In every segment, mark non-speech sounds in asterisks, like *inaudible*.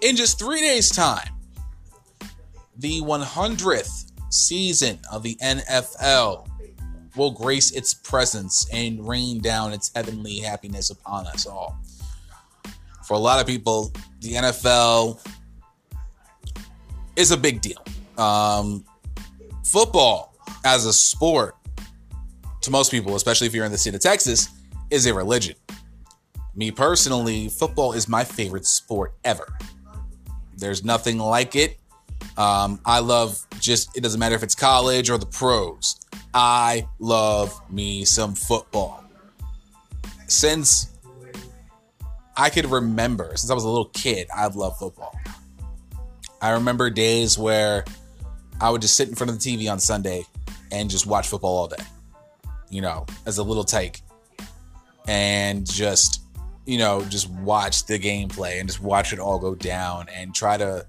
In just three days' time, the 100th season of the NFL will grace its presence and rain down its heavenly happiness upon us all. For a lot of people, the NFL is a big deal. Um, football as a sport, to most people, especially if you're in the state of Texas, is a religion. Me personally, football is my favorite sport ever. There's nothing like it. Um, I love just, it doesn't matter if it's college or the pros. I love me some football. Since I could remember, since I was a little kid, I've loved football. I remember days where I would just sit in front of the TV on Sunday and just watch football all day, you know, as a little tyke. And just, you know, just watch the gameplay and just watch it all go down and try to,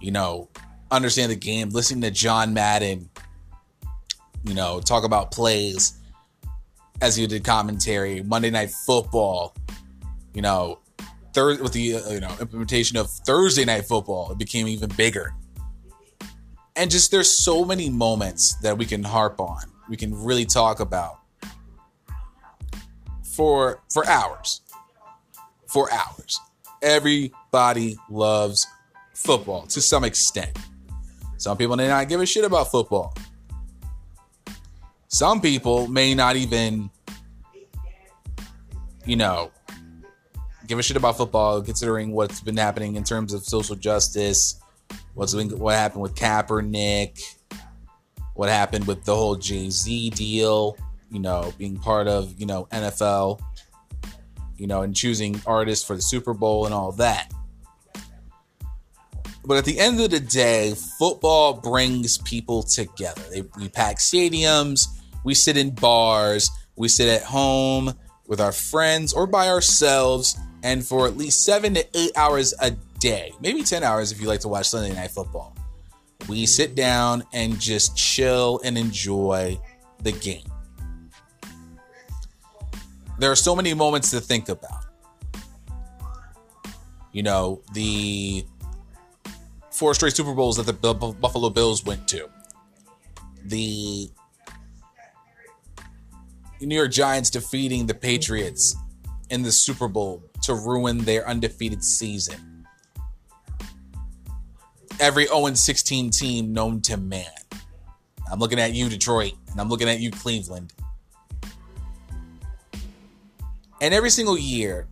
you know, understand the game, listening to John Madden, you know, talk about plays as he did commentary, Monday Night Football, you know, third with the uh, you know implementation of Thursday night football, it became even bigger. And just there's so many moments that we can harp on, we can really talk about for for hours, for hours. Everybody loves football to some extent. Some people may not give a shit about football. Some people may not even, you know, give a shit about football, considering what's been happening in terms of social justice, what's been, what happened with Kaepernick, what happened with the whole Jay Z deal, you know, being part of you know NFL, you know, and choosing artists for the Super Bowl and all that. But at the end of the day, football brings people together. They, we pack stadiums, we sit in bars, we sit at home with our friends or by ourselves and for at least seven to eight hours a day, maybe 10 hours if you like to watch Sunday Night Football. We sit down and just chill and enjoy the game. There are so many moments to think about. You know, the four straight Super Bowls that the Buffalo Bills went to, the New York Giants defeating the Patriots in the Super Bowl to ruin their undefeated season. Every 0 16 team known to man. I'm looking at you, Detroit, and I'm looking at you, Cleveland. And every single year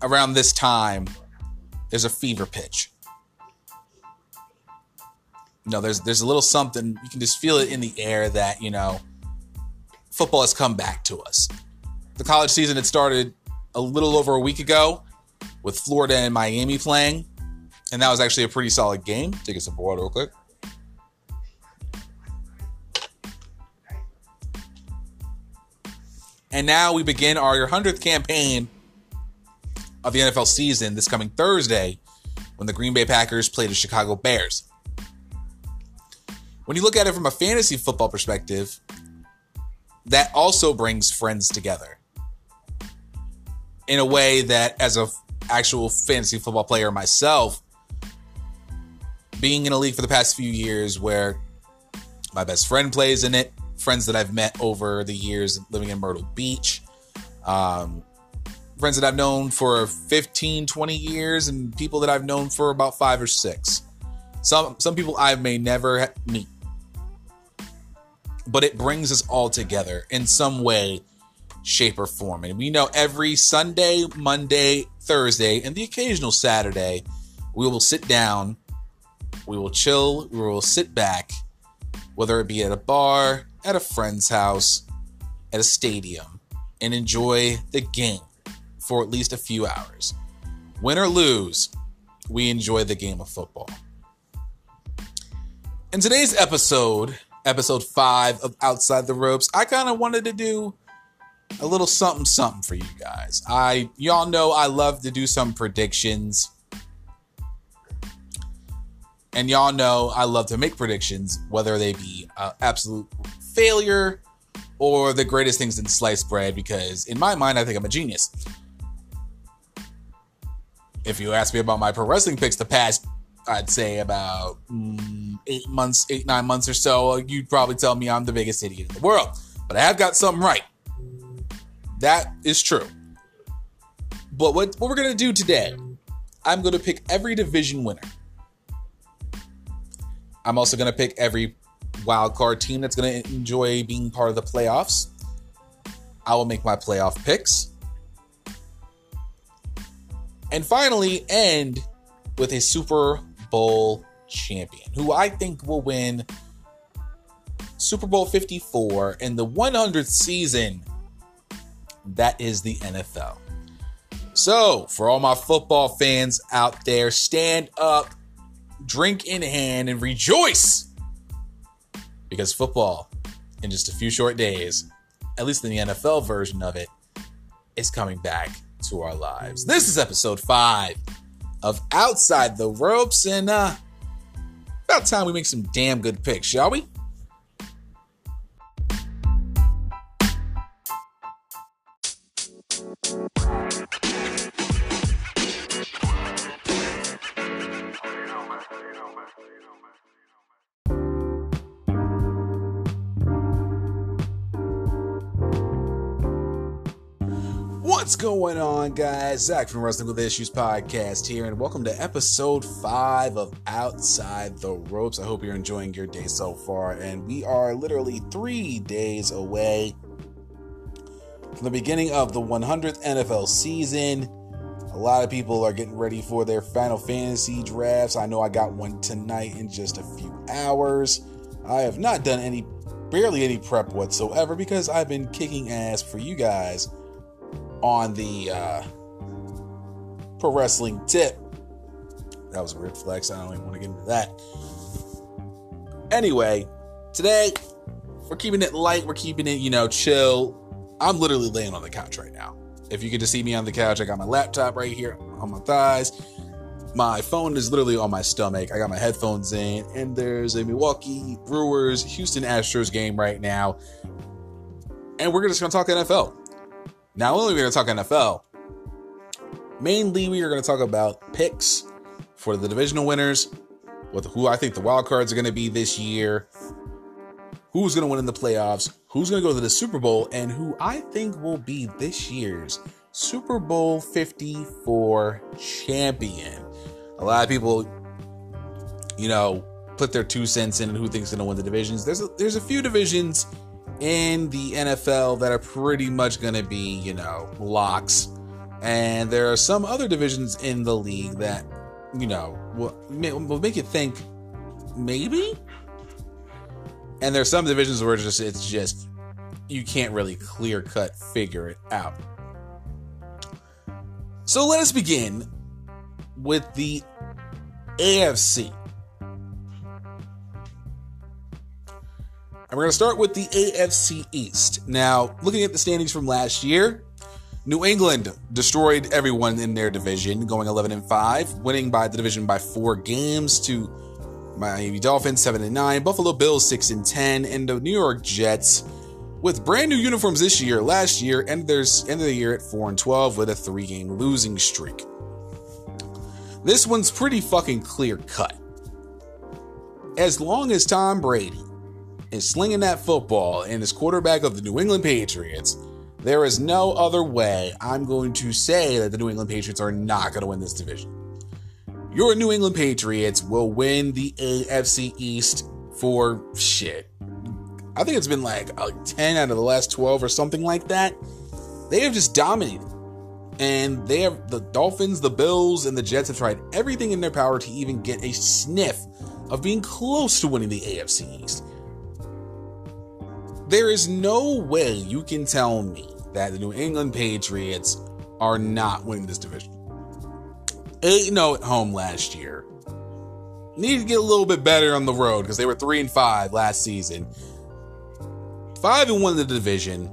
around this time, there's a fever pitch. You know, there's there's a little something you can just feel it in the air that you know football has come back to us. The college season had started a little over a week ago with Florida and Miami playing. And that was actually a pretty solid game. Take a sip of water real quick. And now we begin our 100th campaign of the NFL season this coming Thursday when the Green Bay Packers play the Chicago Bears. When you look at it from a fantasy football perspective, that also brings friends together in a way that as a actual fantasy football player myself being in a league for the past few years where my best friend plays in it friends that i've met over the years living in myrtle beach um, friends that i've known for 15 20 years and people that i've known for about five or six some some people i may never meet but it brings us all together in some way shape, or form. And we know every Sunday, Monday, Thursday, and the occasional Saturday, we will sit down, we will chill, we will sit back, whether it be at a bar, at a friend's house, at a stadium, and enjoy the game for at least a few hours. Win or lose, we enjoy the game of football. In today's episode, episode five of Outside the Ropes, I kind of wanted to do a little something something for you guys. I y'all know I love to do some predictions. And y'all know I love to make predictions, whether they be uh, absolute failure or the greatest things in sliced bread, because in my mind, I think I'm a genius. If you ask me about my pro wrestling picks the past, I'd say about mm, eight months, eight, nine months or so, you'd probably tell me I'm the biggest idiot in the world. But I have got something right. That is true. But what, what we're going to do today, I'm going to pick every division winner. I'm also going to pick every wild card team that's going to enjoy being part of the playoffs. I will make my playoff picks. And finally, end with a Super Bowl champion who I think will win Super Bowl 54 in the 100th season. That is the NFL. So, for all my football fans out there, stand up, drink in hand, and rejoice because football, in just a few short days, at least in the NFL version of it, is coming back to our lives. This is episode five of Outside the Ropes, and uh, about time we make some damn good picks, shall we? Going on, guys? Zach from Wrestling with Issues podcast here, and welcome to episode five of Outside the Ropes. I hope you're enjoying your day so far, and we are literally three days away from the beginning of the 100th NFL season. A lot of people are getting ready for their Final Fantasy drafts. I know I got one tonight in just a few hours. I have not done any, barely any prep whatsoever because I've been kicking ass for you guys on the uh, pro wrestling tip. That was a weird flex. I don't even want to get into that. Anyway, today we're keeping it light. We're keeping it, you know, chill. I'm literally laying on the couch right now. If you get to see me on the couch, I got my laptop right here on my thighs. My phone is literally on my stomach. I got my headphones in, and there's a Milwaukee Brewers Houston Astros game right now. And we're just going to talk NFL. Not only are we going to talk NFL, mainly we are going to talk about picks for the divisional winners, with who I think the wild cards are going to be this year, who's going to win in the playoffs, who's going to go to the Super Bowl, and who I think will be this year's Super Bowl 54 champion. A lot of people, you know, put their two cents in who thinks going to win the divisions. There's a, there's a few divisions in the NFL that are pretty much going to be, you know, locks. And there are some other divisions in the league that, you know, will, will make you think maybe. And there's some divisions where it's just it's just you can't really clear cut figure it out. So let us begin with the AFC. And we're going to start with the AFC East. Now, looking at the standings from last year, New England destroyed everyone in their division, going 11 and 5, winning by the division by 4 games to Miami Dolphins 7 and 9, Buffalo Bills 6 and 10, and the New York Jets with brand new uniforms this year, last year, and their end of the year at 4 and 12 with a 3-game losing streak. This one's pretty fucking clear cut. As long as Tom Brady is slinging that football and is quarterback of the New England Patriots, there is no other way I'm going to say that the New England Patriots are not going to win this division. Your New England Patriots will win the AFC East for shit. I think it's been like, like 10 out of the last 12 or something like that. They have just dominated. And they have the Dolphins, the Bills, and the Jets have tried everything in their power to even get a sniff of being close to winning the AFC East. There is no way you can tell me that the New England Patriots are not winning this division. 8 0 at home last year. Need to get a little bit better on the road because they were 3 and 5 last season. 5 and 1 in the division.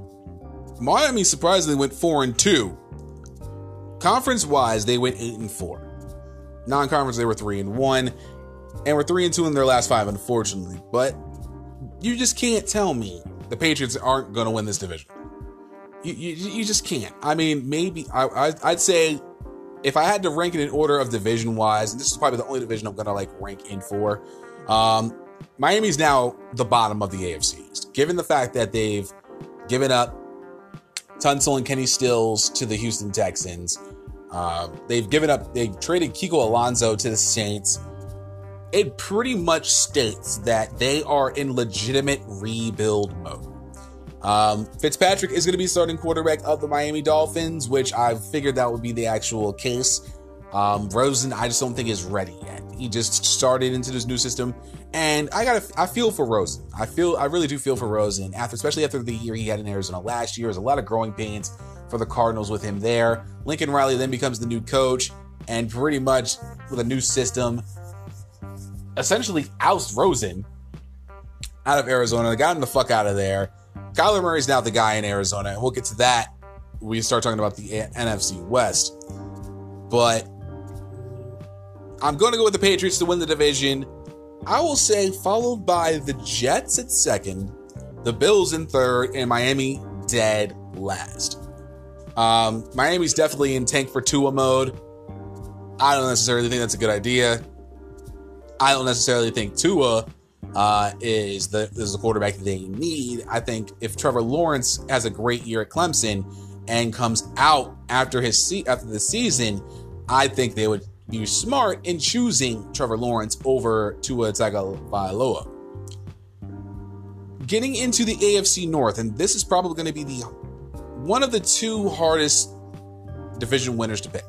Miami surprisingly went 4 and 2. Conference wise, they went 8 and 4. Non conference, they were 3 and 1. And were 3 and 2 in their last 5, unfortunately. But you just can't tell me the Patriots aren't going to win this division. You, you, you, just can't. I mean, maybe I, I, would say if I had to rank it in order of division wise, and this is probably the only division I'm gonna like rank in for, um, Miami's now the bottom of the AFC given the fact that they've given up Tunsil and Kenny Stills to the Houston Texans. Um, they've given up, they've traded Kiko Alonso to the Saints. It pretty much states that they are in legitimate rebuild mode. Um, Fitzpatrick is going to be starting quarterback of the Miami Dolphins, which I figured that would be the actual case. Um, Rosen, I just don't think is ready yet. He just started into this new system, and I got I feel for Rosen. I feel I really do feel for Rosen after, especially after the year he had in Arizona last year. There's a lot of growing pains for the Cardinals with him there. Lincoln Riley then becomes the new coach, and pretty much with a new system, essentially oust Rosen out of Arizona. They got him the fuck out of there. Kyler Murray's now the guy in Arizona, and we'll get to that when we start talking about the NFC West. But I'm going to go with the Patriots to win the division. I will say, followed by the Jets at second, the Bills in third, and Miami dead last. Um, Miami's definitely in tank for Tua mode. I don't necessarily think that's a good idea. I don't necessarily think Tua uh, is the is the quarterback they need. I think if Trevor Lawrence has a great year at Clemson and comes out after his se- after the season, I think they would be smart in choosing Trevor Lawrence over Tua Tagovailoa. Getting into the AFC North, and this is probably going to be the one of the two hardest division winners to pick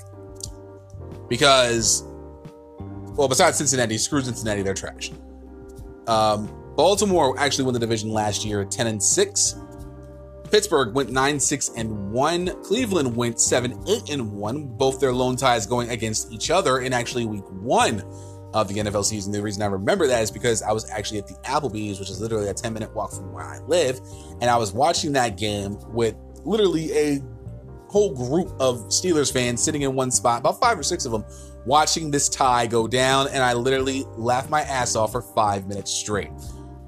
because, well, besides Cincinnati, screw Cincinnati, they're trash. Um, Baltimore actually won the division last year, 10 and 6. Pittsburgh went 9 6 and 1. Cleveland went 7 8 and 1. Both their lone ties going against each other in actually week one of the NFL season. The reason I remember that is because I was actually at the Applebee's, which is literally a 10 minute walk from where I live. And I was watching that game with literally a whole group of Steelers fans sitting in one spot, about five or six of them, watching this tie go down, and I literally laughed my ass off for five minutes straight.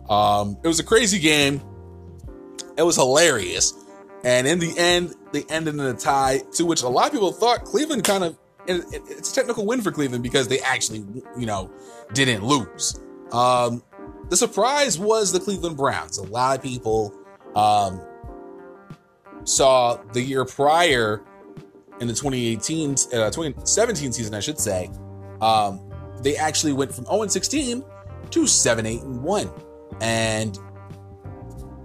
Um, it was a crazy game. It was hilarious. And in the end, they ended in a tie, to which a lot of people thought Cleveland kind of, it's a technical win for Cleveland because they actually, you know, didn't lose. Um, the surprise was the Cleveland Browns. A lot of people um, saw the year prior in the 2018, uh, 2017 season, I should say, um, they actually went from 0 and 16 to 7 8 and 1. And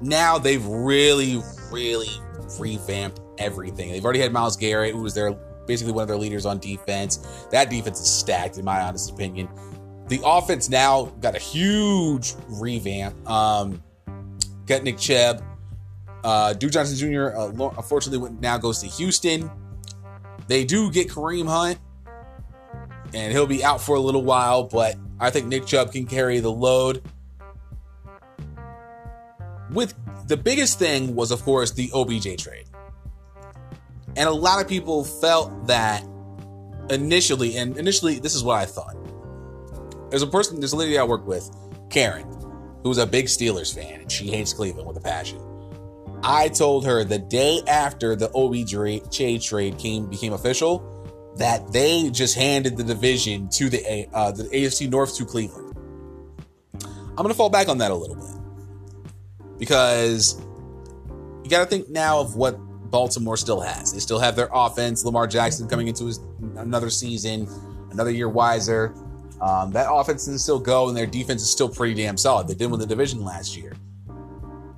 now they've really, really revamped everything. They've already had Myles Garrett, who was their basically one of their leaders on defense. That defense is stacked, in my honest opinion. The offense now got a huge revamp. Um, got Nick Chubb. Uh, Duke Johnson Jr. Uh, unfortunately now goes to Houston. They do get Kareem Hunt, and he'll be out for a little while, but I think Nick Chubb can carry the load. With the biggest thing was, of course, the OBJ trade. And a lot of people felt that initially, and initially, this is what I thought. There's a person, there's a lady I work with, Karen, who's a big Steelers fan, and she hates Cleveland with a passion. I told her the day after the OBJ trade came became official that they just handed the division to the uh, the AFC North to Cleveland. I'm gonna fall back on that a little bit because you got to think now of what Baltimore still has. They still have their offense. Lamar Jackson coming into his another season, another year wiser. Um, that offense can still go, and their defense is still pretty damn solid. They did win the division last year.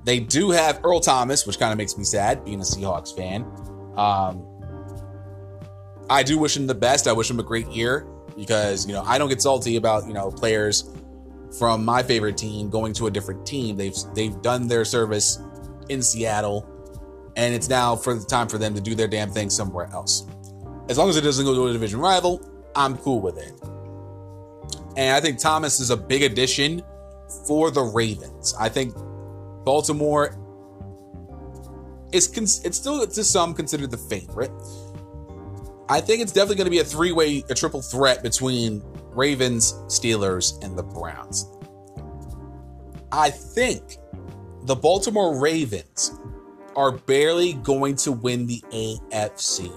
They do have Earl Thomas, which kind of makes me sad being a Seahawks fan. Um, I do wish him the best. I wish him a great year because, you know, I don't get salty about, you know, players from my favorite team going to a different team. They've they've done their service in Seattle and it's now for the time for them to do their damn thing somewhere else. As long as it doesn't go to a division rival, I'm cool with it. And I think Thomas is a big addition for the Ravens. I think Baltimore is it's still to some considered the favorite. I think it's definitely going to be a three-way, a triple threat between Ravens, Steelers, and the Browns. I think the Baltimore Ravens are barely going to win the AFC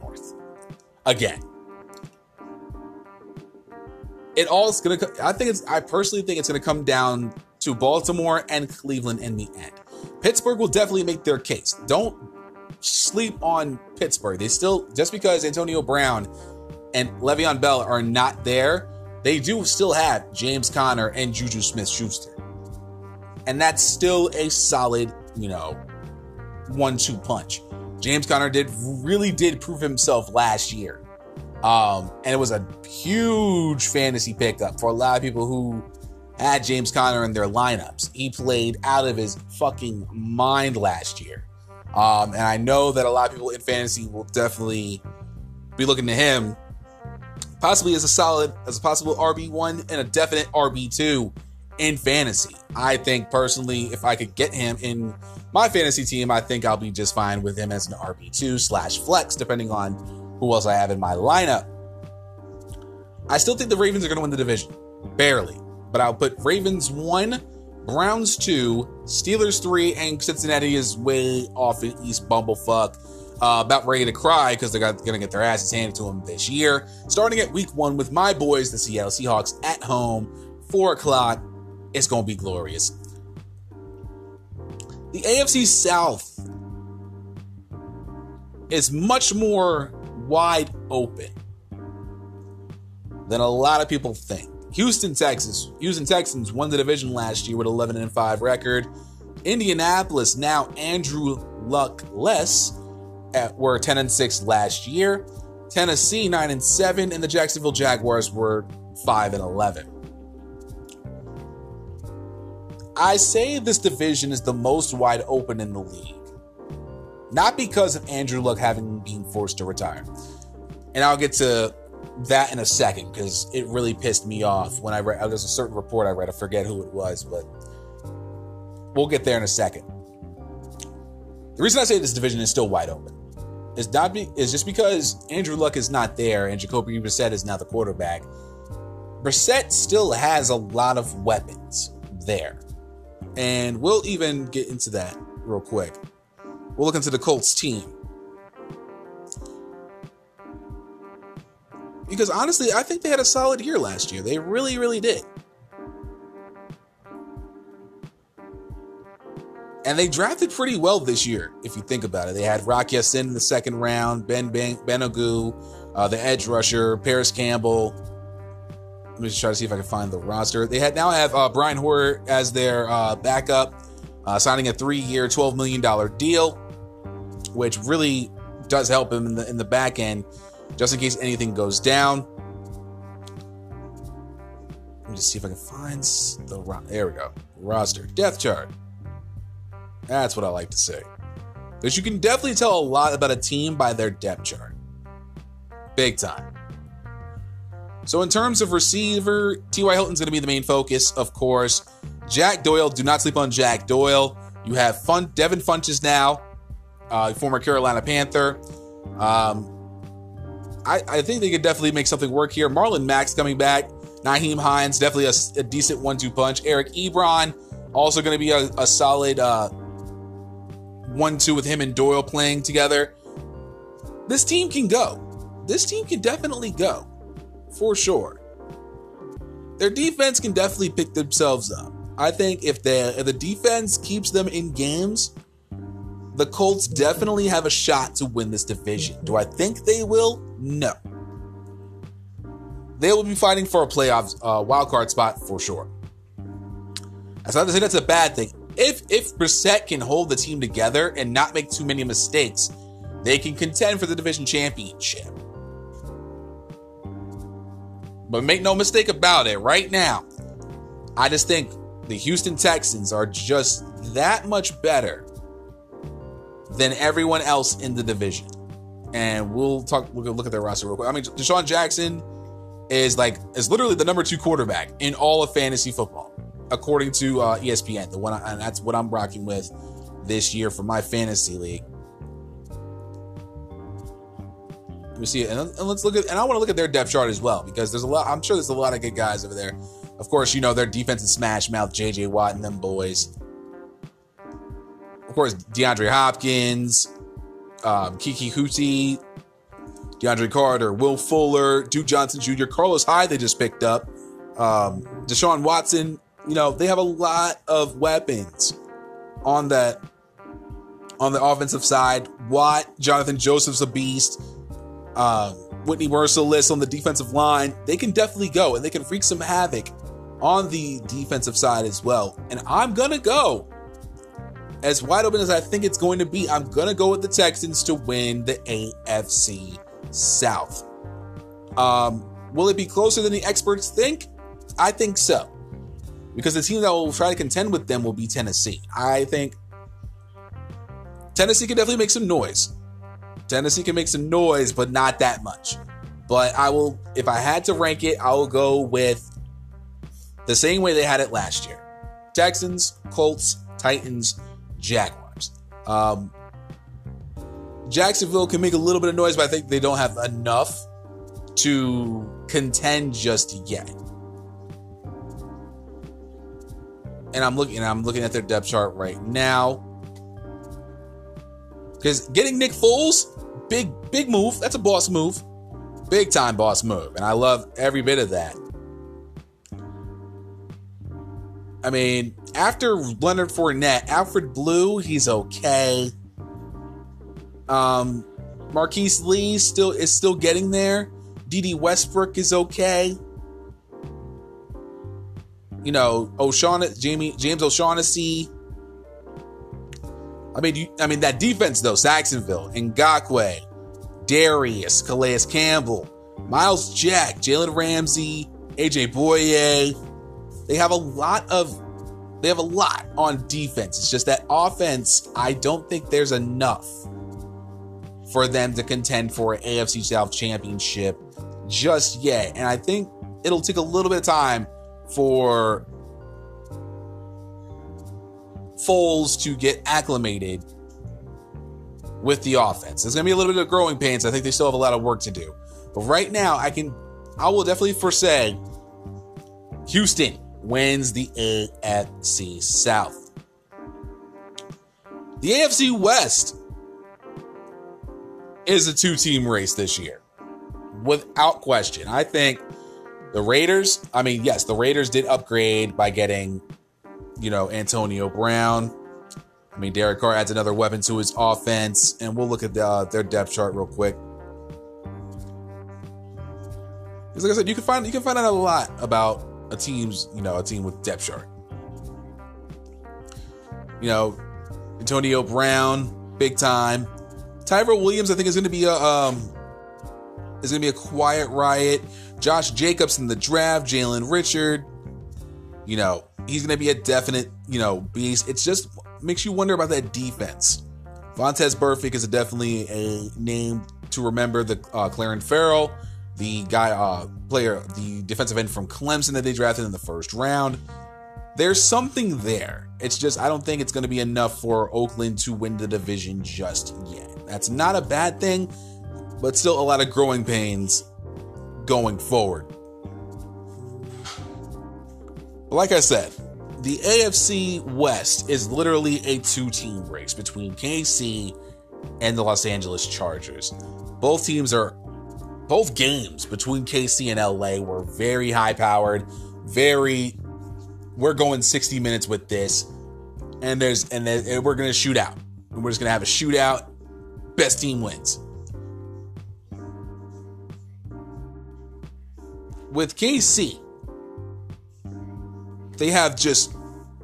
North. Again, it all is gonna. I think it's. I personally think it's gonna come down to Baltimore and Cleveland in the end. Pittsburgh will definitely make their case. Don't sleep on Pittsburgh. They still just because Antonio Brown and Le'Veon Bell are not there, they do still have James Conner and Juju Smith-Schuster, and that's still a solid, you know, one-two punch. James Conner did really did prove himself last year. Um, and it was a huge fantasy pickup for a lot of people who had James Conner in their lineups. He played out of his fucking mind last year. Um, and I know that a lot of people in fantasy will definitely be looking to him possibly as a solid, as a possible RB1 and a definite RB2 in fantasy. I think personally, if I could get him in my fantasy team, I think I'll be just fine with him as an RB2 slash flex, depending on who else I have in my lineup. I still think the Ravens are going to win the division, barely, but I'll put Ravens one, Browns two, Steelers three, and Cincinnati is way off in East Bumblefuck. Uh, about ready to cry because they're going to get their asses handed to them this year. Starting at week one with my boys, the Seattle Seahawks, at home, 4 o'clock. It's going to be glorious. The AFC South is much more wide open than a lot of people think. Houston, Texas. Houston Texans won the division last year with 11 and 5 record. Indianapolis, now Andrew Luck less, at, were 10 and 6 last year. Tennessee 9 and 7 and the Jacksonville Jaguars were 5 and 11. I say this division is the most wide open in the league. Not because of Andrew Luck having been forced to retire. And I'll get to that in a second because it really pissed me off when I read. There's a certain report I read. I forget who it was, but we'll get there in a second. The reason I say this division is still wide open is not be, is just because Andrew Luck is not there and Jacoby Brissett is now the quarterback. Brissett still has a lot of weapons there, and we'll even get into that real quick. We'll look into the Colts team. Because honestly, I think they had a solid year last year. They really, really did. And they drafted pretty well this year, if you think about it. They had Rock Ya-Sin in the second round, Ben ben- Banogu, uh, the edge rusher, Parris Campbell. Let me just try to see if I can find the roster. They had now have uh, Brian Hoyer as their uh, backup, uh, signing a three-year, $12 million deal which really does help him in the in the back end, just in case anything goes down. Let me just see if I can find the there we go roster death chart. That's what I like to say, because you can definitely tell a lot about a team by their depth chart, big time. So in terms of receiver, T.Y. Hilton's going to be the main focus, of course. Jack Doyle, do not sleep on Jack Doyle. You have Fun Devin Funchess now, uh, former Carolina Panther. Um, I, I, think they could definitely make something work here. Marlon Max coming back. Nyheim Hines, definitely a, a decent one two punch. Eric Ebron, also going to be a, a solid uh, one two with him and Doyle playing together. This team can go. This team can definitely go for sure. Their defense can definitely pick themselves up. I think if, they, if the defense keeps them in games, the Colts definitely have a shot to win this division. Do I think they will? No. They will be fighting for a playoff uh, wild card spot for sure. That's not to say that's a bad thing. If if Brissett can hold the team together and not make too many mistakes, they can contend for the division championship. But make no mistake about it, right now, I just think the Houston Texans are just that much better than everyone else in the division. And we'll talk. We'll look at their roster real quick. I mean, DeSean Jackson is like is literally the number two quarterback in all of fantasy football, according to uh, ESPN. The one, I, and that's what I'm rocking with this year for my fantasy league. Let me see it, and, and let's look at. And I want to look at their depth chart as well because there's a lot. I'm sure there's a lot of good guys over there. Of course, you know their defensive smash mouth, J.J. Watt and them boys of course, DeAndre Hopkins, um, Keke Coutee, DeAndre Carter, Will Fuller, Duke Johnson Jr., Carlos Hyde, they just picked up Um, Deshaun Watson, you know, they have a lot of weapons on that on the offensive side. Watt, Jonathan Joseph's a beast. Um, Whitney Mercilus on the defensive line. They can definitely go and they can wreak some havoc on the defensive side as well. And I'm gonna go as wide open as I think it's going to be. I'm gonna go with the Texans to win the AFC South. Um, will it be closer than the experts think? I think so. Because the team that will try to contend with them will be Tennessee. I think Tennessee can definitely make some noise. Tennessee can make some noise, but not that much. But I will, if I had to rank it, I will go with the same way they had it last year Texans, Colts, Titans, Jaguars. Um, Jacksonville can make a little bit of noise, but I think they don't have enough to contend just yet. And I'm looking, I'm looking at their depth chart right now. Because getting Nick Foles, big, big move. That's a boss move. Big time boss move. And I love every bit of that. I mean, after Leonard Fournette, Alfred Blue, he's okay. Um, Marquise Lee still is still getting there. Dede Westbrook is okay. You know, O'Shaughnessy, Jamie, James O'Shaughnessy, I mean, you, I mean that defense though: Saxonville, Ngakoue, Darius, Calais Campbell, Myles Jack, Jalen Ramsey, AJ Bouye. They have a lot of they have a lot on defense. It's just that offense, I don't think there's enough for them to contend for an AFC South championship just yet. And I think it'll take a little bit of time for Foles to get acclimated with the offense. There's going to be a little bit of growing pains. I think they still have a lot of work to do. But right now, I can, I will definitely foresay Houston wins the AFC South. The AFC West is a two team race this year, without question. I think the Raiders, I mean, yes, the Raiders did upgrade by getting you know, Antonio Brown. I mean, Derek Carr adds another weapon to his offense, and we'll look at the, uh, their depth chart real quick. Because, like I said, you can find you can find out a lot about a team's, you know, a team with depth chart. You know, Antonio Brown, big time. Tyrell Williams, I think, is going to be a um, is going to be a quiet riot. Josh Jacobs in the draft, Jalen Richard. You know, he's going to be a definite, you know, beast. It's just makes you wonder about that defense. Vontaze Burfict is definitely a name to remember. The uh, Clelin Ferrell, the guy, uh, player, the defensive end from Clemson that they drafted in the first round. There's something there. It's just I don't think it's going to be enough for Oakland to win the division just yet. That's not a bad thing, but still a lot of growing pains going forward. Like I said, the AFC West is literally a two team race between KC and the Los Angeles Chargers. Both teams are, both games between KC and LA were very high powered, very, we're going 60 minutes with this. And there's, and, and we're going to shoot out. And we're just going to have a shootout. Best team wins. With KC, they have just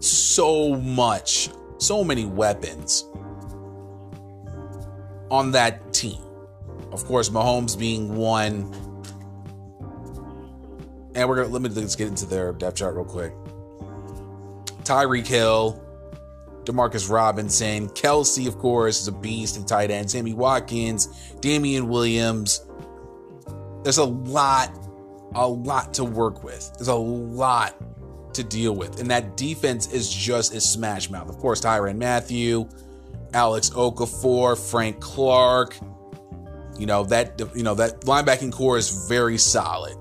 so much, so many weapons on that. Of course, Mahomes being one. And we're gonna let me let's get into their depth chart real quick. Tyreek Hill, Demarcus Robinson, Kelce, of course, is a beast in tight end. Sammy Watkins, Damien Williams. There's a lot, a lot to work with. There's a lot to deal with. And that defense is just a smash mouth. Of course, Tyrann Mathieu, Alex Okafor, Frank Clark. You know, that you know, that linebacking core is very solid.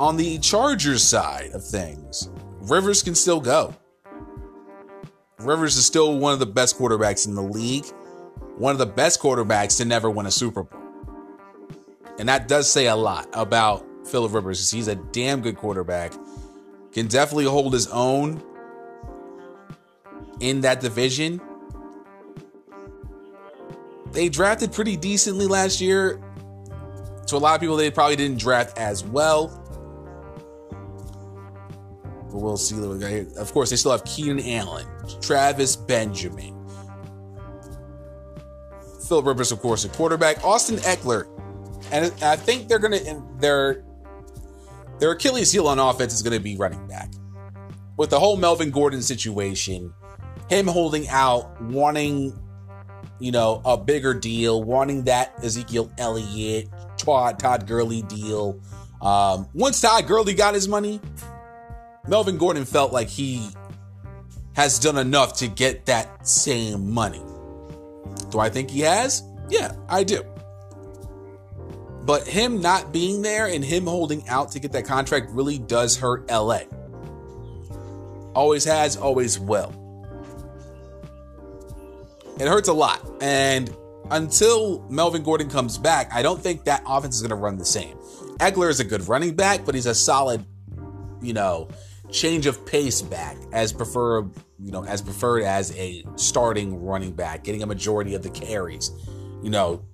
On the Chargers side of things, Rivers can still go. Rivers is still one of the best quarterbacks in the league, one of the best quarterbacks to never win a Super Bowl. And that does say a lot about Philip Rivers he's a damn good quarterback. Can definitely hold his own in that division. They drafted pretty decently last year. To a lot of people, they probably didn't draft as well. But we'll see. Of course, they still have Keenan Allen, Travis Benjamin, Philip Rivers, of course, a quarterback, Austin Ekeler, and I think they're gonna their their Achilles heel on offense is gonna be running back. With the whole Melvin Gordon situation, him holding out, wanting you know a bigger deal, wanting that Ezekiel Elliott, Todd Todd Gurley deal. Um, once Todd Gurley got his money, Melvin Gordon felt like he has done enough to get that same money. Do I think he has? Yeah, I do. But him not being there and him holding out to get that contract really does hurt LA. Always has, always will. It hurts a lot. And until Melvin Gordon comes back, I don't think that offense is going to run the same. Ekeler is a good running back, but he's a solid, you know, change of pace back as preferred, you know, as preferred as a starting running back, getting a majority of the carries. You know,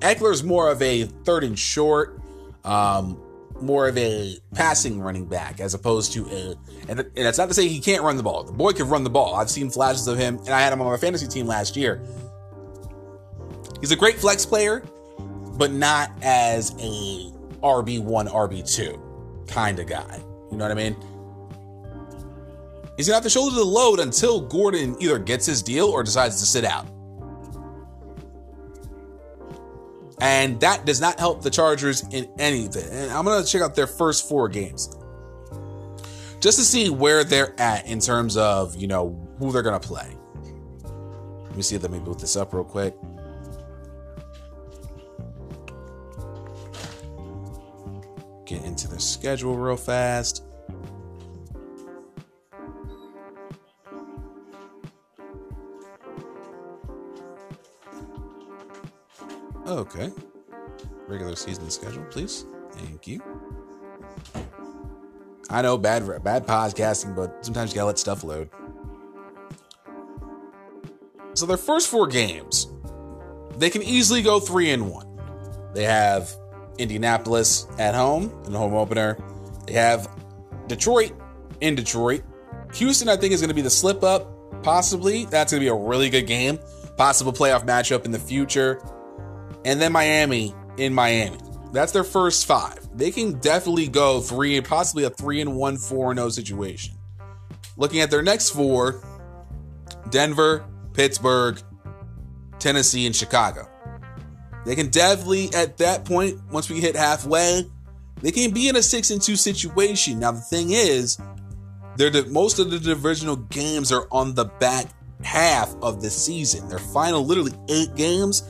Ekeler's more of a third and short, um, more of a passing running back as opposed to a, and, that's not to say he can't run the ball. The boy can run the ball. I've seen flashes of him, and I had him on my fantasy team last year. He's a great flex player, but not as a RB1, RB2 kind of guy. You know what I mean? He's gonna have to shoulder the load until Gordon either gets his deal or decides to sit out. And that does not help the Chargers in anything. And I'm gonna check out their first four games. Just to see where they're at in terms of, you know, who they're gonna play. Let me see, let me boot this up real quick. Get into the schedule real fast. Okay. Regular season schedule, please. Thank you. I know bad bad podcasting, but sometimes you gotta let stuff load. So their first four games, they can easily go three and one. They have Indianapolis at home in the home opener. They have Detroit in Detroit. Houston, I think, is to be the slip up, possibly. That's to be a really good game. Possible playoff matchup in the future and then Miami in Miami. That's their first five. They can definitely go three and possibly a three and one, four and no situation. Looking at their next four Denver, Pittsburgh, Tennessee, and Chicago. They can definitely, at that point, once we hit halfway, they can be in a six and two situation. Now, the thing is, they're the, most of the divisional games are on the back half of the season. Their final, literally eight games,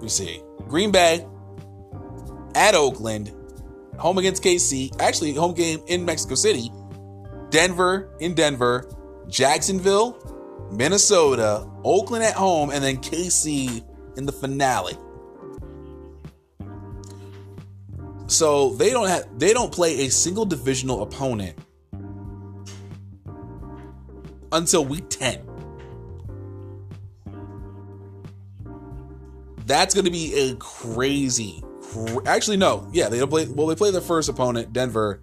we see Green Bay at Oakland, home against KC, actually, home game in Mexico City, Denver in Denver, Jacksonville, Minnesota, Oakland at home, and then KC in the finale. So they don't have they don't play a single divisional opponent until week 10. That's going to be a crazy. Actually, no. Yeah, they don't play. Well, they play their first opponent, Denver,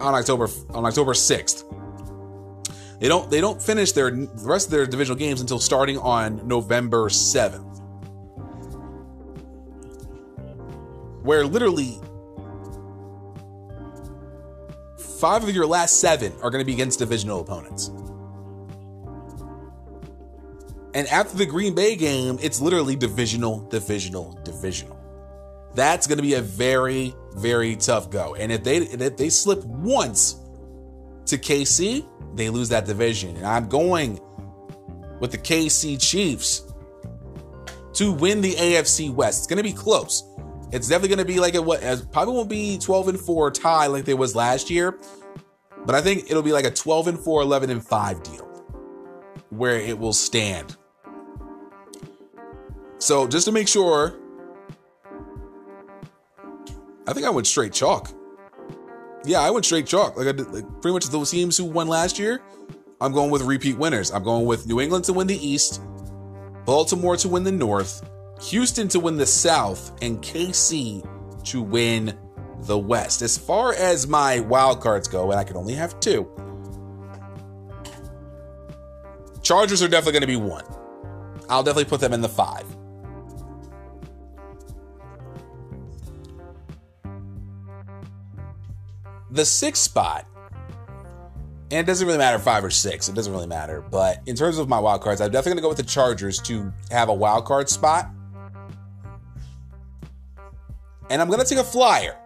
on October on October sixth. They don't. They don't finish their the rest of their divisional games until starting on November seventh, where literally five of your last seven are going to be against divisional opponents. And after the Green Bay game, it's literally divisional, divisional, divisional. That's going to be a very, very tough go. And if they if they slip once to KC, they lose that division. And I'm going with the KC Chiefs to win the AFC West. It's going to be close. It's definitely going to be like a what probably won't be 12 and 4 tie like they was last year, but I think it'll be like a 12 and 4, 11 and 5 deal where it will stand so just to make sure I think I went straight chalk. Yeah, I went straight chalk. Like I did, like pretty much those teams who won last year. I'm going with repeat winners. I'm going with New England to win the East, Baltimore to win the North, Houston to win the South, and KC to win the West. As far as my wild cards go, and I can only have two, Chargers are definitely going to be one. I'll definitely put them in the five. The sixth spot, and it doesn't really matter five or six, it doesn't really matter. But in terms of my wild cards, I'm definitely going to go with the Chargers to have a wild card spot. And I'm going to take a flyer.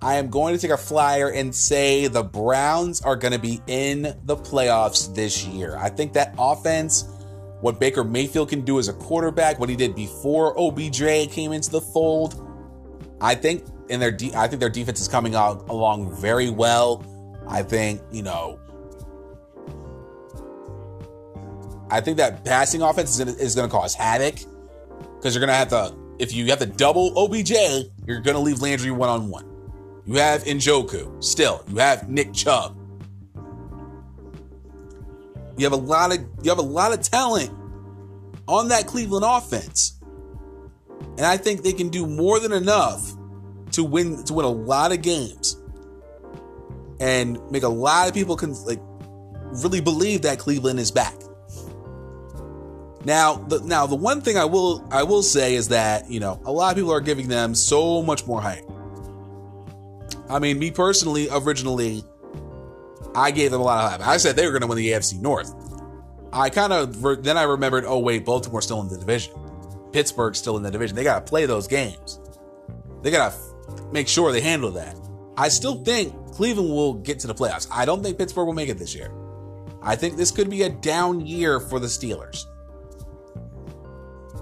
I am going to take a flyer and say the Browns are going to be in the playoffs this year. I think that offense, what Baker Mayfield can do as a quarterback, what he did before OBJ came into the fold, I think in their de- I think their defense is coming out along very well. I think, you know, I think that passing offense is is to cause havoc because you're going to have to if you have to double OBJ, you're going to leave Landry one on one. You have Njoku. Still, you have Nick Chubb. You have a lot of you have a lot of talent on that Cleveland offense. And I think they can do more than enough to win to win a lot of games and make a lot of people can like really believe that Cleveland is back. Now, the now the one thing I will I will say is that you know a lot of people are giving them so much more hype. I mean, me personally, originally, I gave them a lot of hype. I said they were going to win the AFC North. I kind of then I remembered, oh wait, Baltimore's still in the division. Pittsburgh's still in the division. They got to play those games. They got to make sure they handle that. I still think Cleveland will get to the playoffs. I don't think Pittsburgh will make it this year. I think this could be a down year for the Steelers.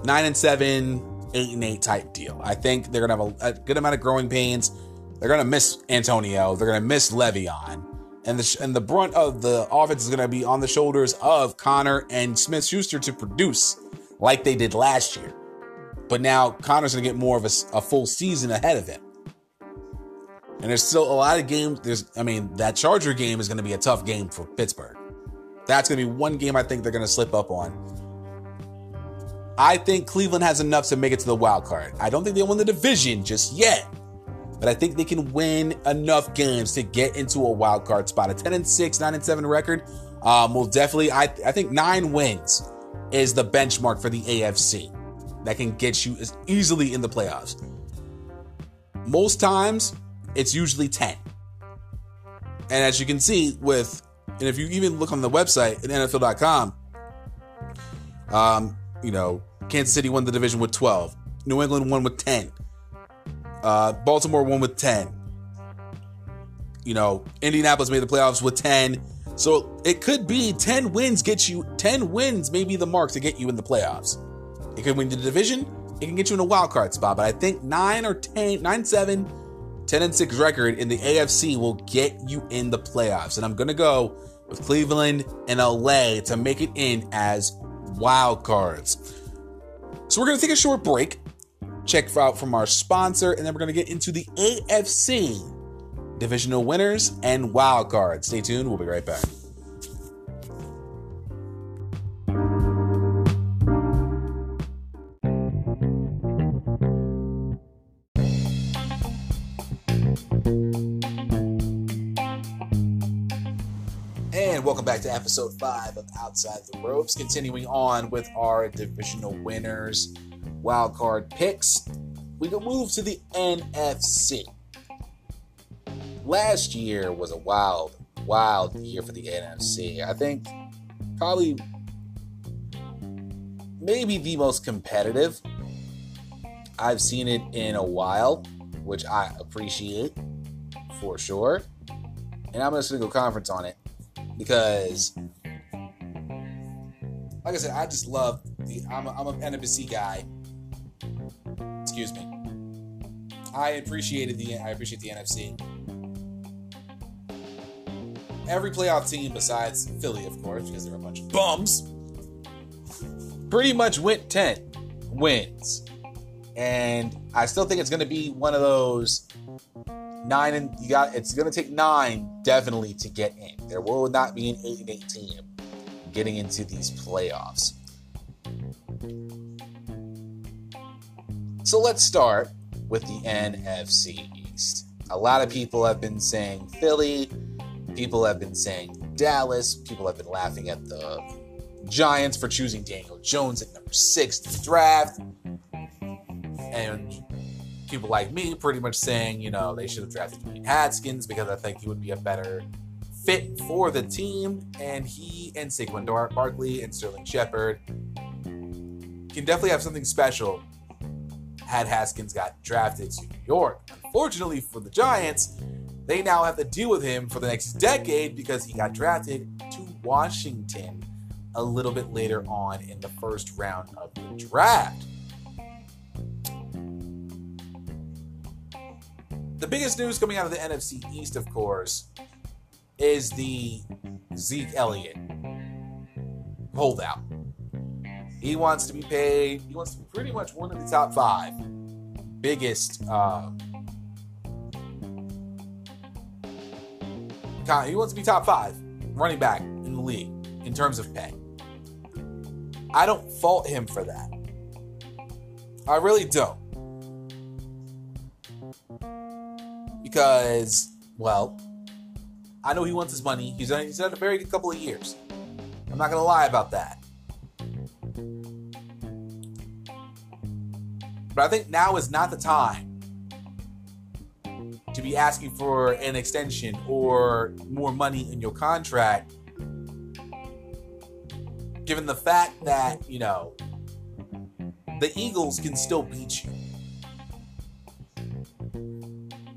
Nine and seven, eight and eight type deal. I think they're gonna have a, a good amount of growing pains. They're to miss Antonio. They're to miss Le'Veon. And the, and the brunt of the offense is to be on the shoulders of Conner and Smith Schuster to produce like they did last year. But now Conner's to get more of a, a full season ahead of him. And there's still a lot of games. There's, I mean, that Charger game is going to be a tough game for Pittsburgh. That's going to be one game I think they're going to slip up on. I think Cleveland has enough to make it to the wild card. I don't think they win the division just yet but I think they can win enough games to get into a wild card spot. A 10 and 6, 9 and 7 record um, will definitely, I, I think nine wins is the benchmark for the AFC that can get you as easily in the playoffs. Most times, it's usually 10. And as you can see, with, and if you even look on the website at NFL.com, um, you know, Kansas City won the division with 12, New England won with 10. Uh, Baltimore won with 10. You know, Indianapolis made the playoffs with 10. So it could be 10 wins get you 10 wins may be the mark to get you in the playoffs. It could win the division, it can get you in a wild card spot, but I think 9 or 10, 9 7, 10 and 6 record in the AFC will get you in the playoffs. And I'm going to go with Cleveland and LA to make it in as wild cards. So we're going to take a short break check out from our sponsor, and then we're going to get into the AFC divisional winners and wild cards. Stay tuned. We'll be right back. Welcome back to episode five of Outside the Ropes. Continuing on with our divisional winners wild card picks, we can move to the NFC. Last year was a wild, wild year for the NFC. I think probably maybe the most competitive I've seen it in a while, which I appreciate for sure. And I'm just gonna go conference on it because, like I said, I just love the. I'm a, I'm an NFC guy Excuse me. I appreciated the I appreciate the NFC. Every playoff team besides Philly, of course, because they're a bunch of bums, pretty much went 10 wins. And I still think it's going to be one of those nine and you got it's going to take nine definitely to get in. There will not be an eight and eight team getting into these playoffs. So let's start with the NFC East. A lot of people have been saying Philly, people have been saying Dallas, people have been laughing at the Giants for choosing Daniel Jones at number six to draft. And people like me pretty much saying, you know, they should have drafted Dwayne because I think he would be a better fit for the team. And he and Saquon Barkley and Sterling Shepard can definitely have something special had Haskins got drafted to New York. Unfortunately for the Giants, they now have to deal with him for the next decade because he got drafted to Washington a little bit later on in the first round of the draft. The biggest news coming out of the NFC East, of course, is the Zeke Elliott holdout. He wants to be paid. He wants to be pretty much one of the top five biggest. Uh, he wants to be top five running back in the league in terms of pay. I don't fault him for that. I really don't. Because, well, I know he wants his money. He's he's had a very good couple of years. I'm not to lie about that. But I think now is not the time to be asking for an extension or more money in your contract, given the fact that, you know, the Eagles can still beat you.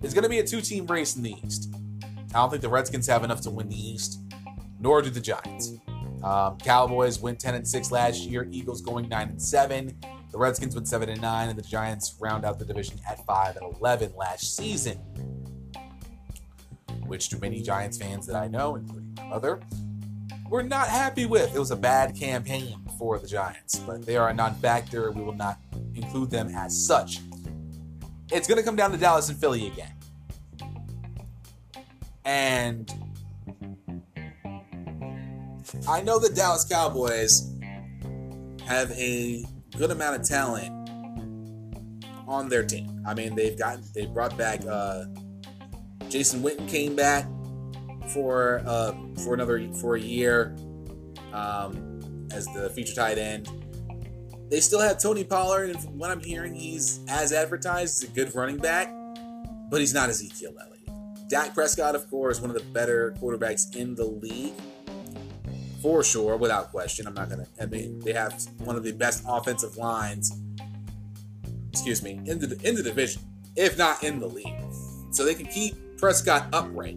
It's going to be a two team race in the East. I don't think the Redskins have enough to win the East, nor do the Giants. Um, Cowboys went 10 and 6 last year, Eagles going 9 and 7. The Redskins went 7 and 9, and the Giants round out the division at 5 and 11 last season. Which, to many Giants fans that I know, including my mother, were not happy with. It was a bad campaign for the Giants, but they are a non factor. We will not include them as such. It's going to come down to Dallas and Philly again. And I know the Dallas Cowboys have a good amount of talent on their team. I mean, they've got they brought back uh, Jason Witten came back for uh, for another for a year um, as the feature tight end. They still have Tony Pollard, and from what I'm hearing, he's as advertised as a good running back, but he's not Ezekiel Elliott. Dak Prescott, of course, one of the better quarterbacks in the league for sure, without question. I'm not gonna. I mean, they have one of the best offensive lines. Excuse me, in the in the division, if not in the league, so they can keep Prescott upright.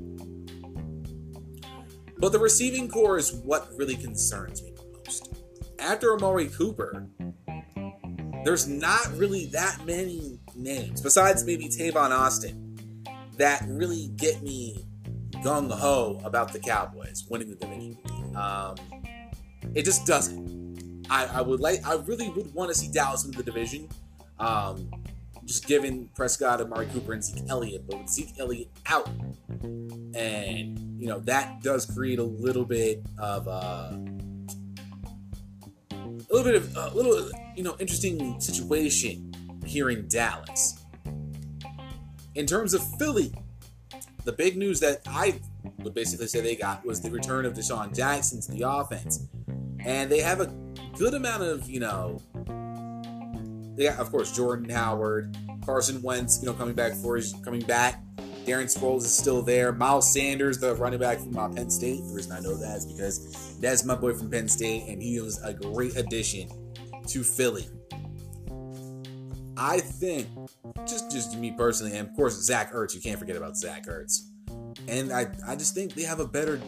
But the receiving core is what really concerns me the most. After Amari Cooper, there's not really that many names besides maybe Tavon Austin that really get me gung ho about the Cowboys winning the division. Um, it just doesn't. I, I would like. I really would want to see Dallas in the division. Um, just given Prescott, Amari Cooper, and Zeke Elliott, but with Zeke Elliott out, and you know that does create a little bit of uh, a little bit of a little you know interesting situation here in Dallas. In terms of Philly, the big news that I would basically say they got was the return of DeSean Jackson to the offense. And they have a good amount of, you know, yeah, of course, Jordan Howard, Carson Wentz, you know, coming back for his coming back. Darren Sproles is still there. Miles Sanders, the running back from uh, Penn State. The reason I know that is because that's my boy from Penn State, and he was a great addition to Philly. I think, just just me personally, and of course Zach Ertz, you can't forget about Zach Ertz. And I, I just think they have a better.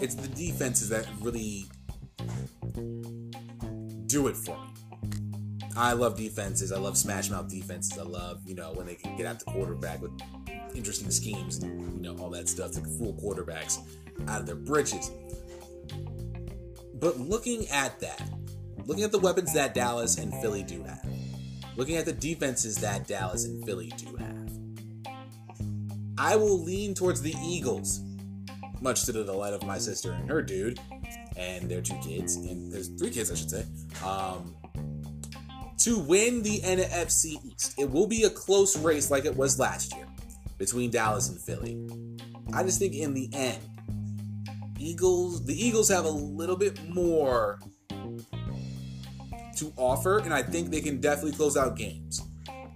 It's the defenses that really do it for me. I love defenses. I love smash mouth defenses. I love, you know, when they can get out the quarterback with interesting schemes and, you know, all that stuff to fool quarterbacks out of their britches. But looking at that, looking at the weapons that Dallas and Philly do have, looking at the defenses that Dallas and Philly do have, I will lean towards the Eagles, much to the delight of my sister and her dude, and their two kids, and there's three kids, I should say, um, to win the NFC East. It will be a close race like it was last year between Dallas and Philly. I just think in the end, Eagles, the Eagles have a little bit more to offer, and I think they can definitely close out games.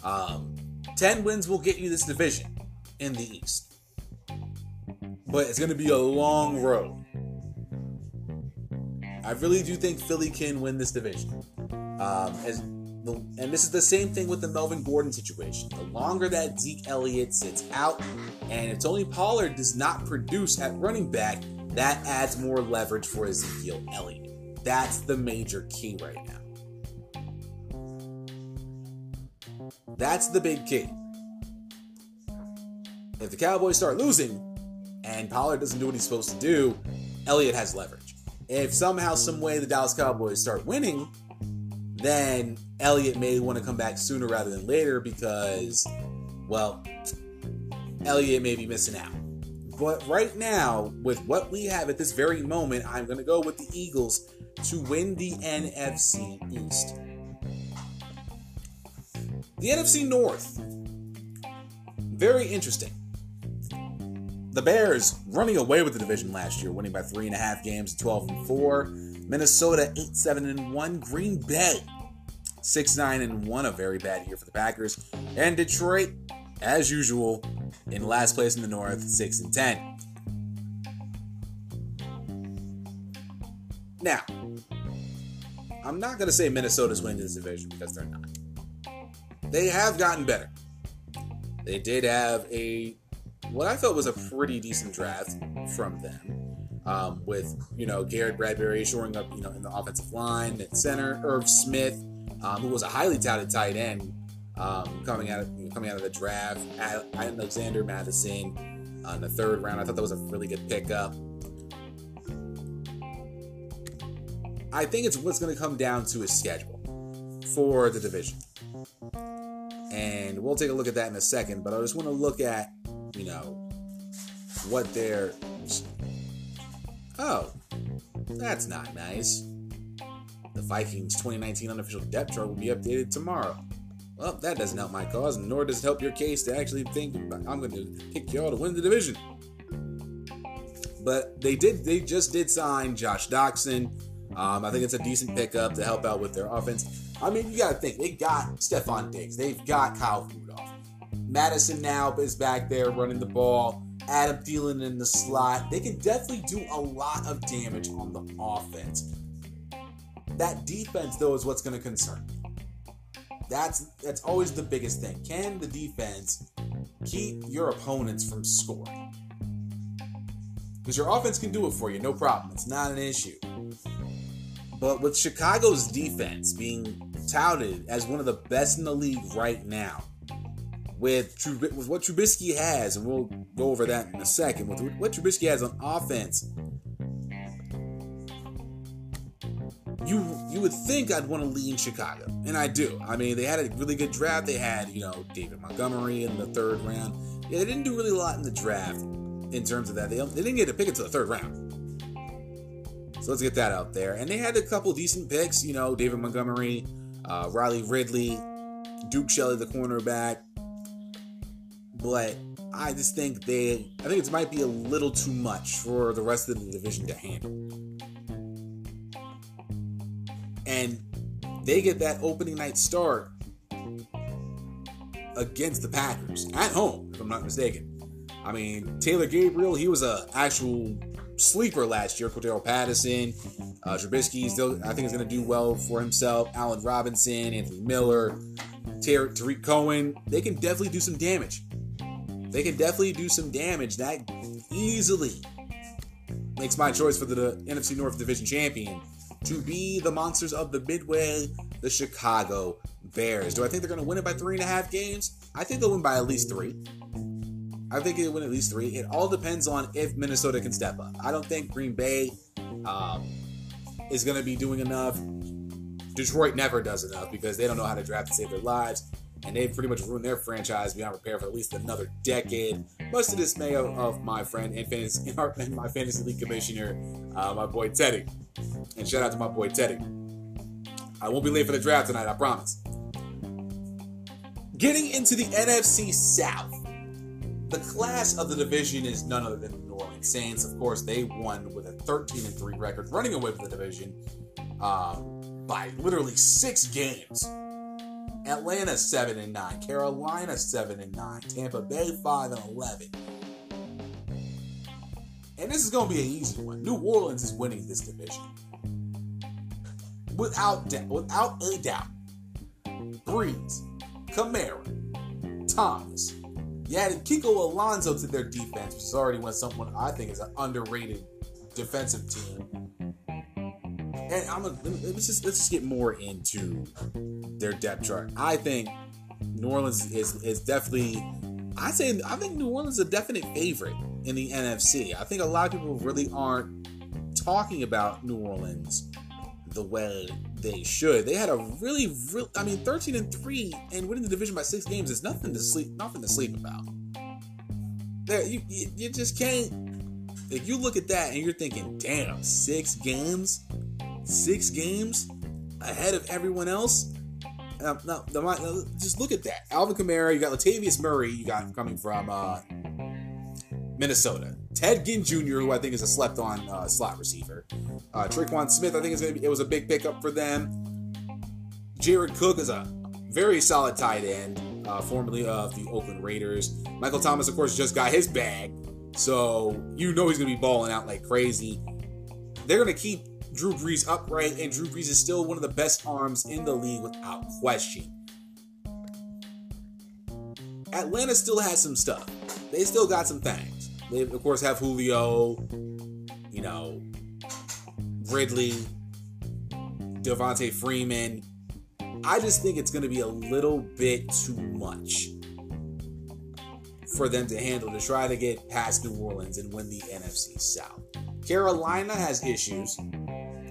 Um, 10 wins will get you this division in the East. But it's going to be a long road. I really do think Philly can win this division. Um, as the, and this is the same thing with the Melvin Gordon situation. The longer that Zeke Elliott sits out, and if Tony Pollard does not produce at running back, that adds more leverage for Ezekiel Elliott. That's the major key right now. That's the big key. If the Cowboys start losing and Pollard doesn't do what he's supposed to do, Elliott has leverage. If somehow, some way the Dallas Cowboys start winning, then Elliott may want to come back sooner rather than later because, well, Elliott may be missing out. But right now, with what we have at this very moment, I'm going to go with the Eagles to win the NFC East. The NFC North. Very interesting. The Bears running away with the division last year, winning by three and a half games, 12 and 4. Minnesota 8 7 and 1. Green Bay 6 9 and 1, a very bad year for the Packers. And Detroit, as usual, in last place in the North, 6 and 10. Now, I'm not going to say Minnesota's winning this division because they're not. They have gotten better. They did have a what I felt was a pretty decent draft from them. Um, with you know Garrett Bradbury shoring up you know in the offensive line at center, Irv Smith, um, who was a highly touted tight end um, coming out of coming out of the draft, Alexander Mattison uh, in the third round. I thought that was a really good pickup. I think it's what's going to come down to his schedule for the division and we'll take a look at that in a second. But I just want to look at, you know, what they're. Oh, that's not nice. The Vikings 2019 unofficial depth chart will be updated tomorrow. Well, that doesn't help my cause, nor does it help your case to actually think I'm going to pick y'all to win the division. But they did, they just did sign Josh Doctson. Um, I think it's a decent pickup to help out with their offense. I mean, you got to think they got Stefon Diggs, they've got Kyle Rudolph. Mattison now is back there running the ball. Adam Thielen in the slot. They can definitely do a lot of damage on the offense. That defense, though, is what's going to concern me. That's that's always the biggest thing. Can the defense keep your opponents from scoring? Because your offense can do it for you, no problem. It's not an issue. But with Chicago's defense being touted as one of the best in the league right now, with, with what Trubisky has, and we'll go over that in a second, with what Trubisky has on offense, you you would think I'd want to lean Chicago, and I do. I mean, they had a really good draft. They had you know David Montgomery in the third round. Yeah, they didn't do really a lot in the draft in terms of that. They, they didn't get to pick until the third round. So let's get that out there. And they had a couple decent picks, you know, David Montgomery, uh, Riley Ridley, Duke Shelley, the cornerback. But I just think they, I think it might be a little too much for the rest of the division to handle. And they get that opening night start against the Packers at home, if I'm not mistaken. I mean, Taylor Gabriel, he was a actual sleeper last year. Cordarrelle Patterson, uh, Trubisky, still, I think, is going to do well for himself. Allen Robinson, Anthony Miller, Ter- Tarik Cohen, they can definitely do some damage. They can definitely do some damage. That easily makes my choice for the, the NFC North Division champion to be the monsters of the Midway, the Chicago Bears. Do I think they're going to win it by three and a half games? I think they'll win by at least three. I think they win at least three. It all depends on if Minnesota can step up. I don't think Green Bay um, is going to be doing enough. Detroit never does enough because they don't know how to draft to save their lives, and they've pretty much ruined their franchise beyond repair for at least another decade. Much to the dismay of, of my friend and, fantasy, *laughs* and my fantasy league commissioner, uh, my boy Teddy. And shout out to my boy Teddy. I won't be late for the draft tonight, I promise. Getting into the NFC South. The class of the division is none other than the New Orleans Saints. Of course, they won with a 13 and 3 record, running away with the division um, by literally six games. Atlanta 7 and 9, Carolina 7 and 9, Tampa Bay 5 and 11. And this is going to be an easy one. New Orleans is winning this division. Without without a doubt. Brees, Kamara, Thomas. You added Kiko Alonso to their defense, which is already one someone I think is an underrated defensive team. And I'm gonna let's just let's just get more into their depth chart. I think New Orleans is is definitely I say I think New Orleans is a definite favorite in the NFC. I think a lot of people really aren't talking about New Orleans the way they should. They had a really, really I mean, 13 and 3 and winning the division by six games is nothing to sleep nothing to sleep about. There you, you, you just can't if you look at that and you're thinking, damn, six games, six games ahead of everyone else. Um, now, just look at that. Alvin Kamara, you got Latavius Murray, you got coming from uh, Minnesota. Ted Ginn Jr., who I think is a slept-on uh, slot receiver. Uh, Tre'Quan Smith, I think gonna be, it was a big pickup for them. Jared Cook is a very solid tight end, uh, formerly of the Oakland Raiders. Michael Thomas, of course, just got his bag, so you know he's gonna be balling out like crazy. They're gonna keep Drew Brees upright, and Drew Brees is still one of the best arms in the league without question. Atlanta still has some stuff. They still got some things. They, of course, have Julio, you know, Ridley, Devonta Freeman. I just think it's going to be a little bit too much for them to handle to try to get past New Orleans and win the NFC South. Carolina has issues.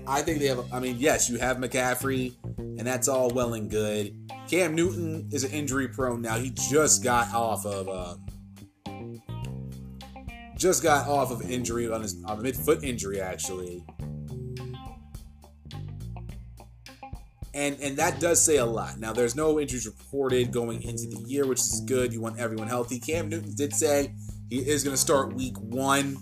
I think they have, I mean, yes, you have McCaffrey, and that's all well and good. Cam Newton is an injury prone now. He just got off of uh, just got off of injury on his on a midfoot injury actually. And and that does say a lot. Now there's no injuries reported going into the year, which is good. You want everyone healthy. Cam Newton did say he is going to start week 1.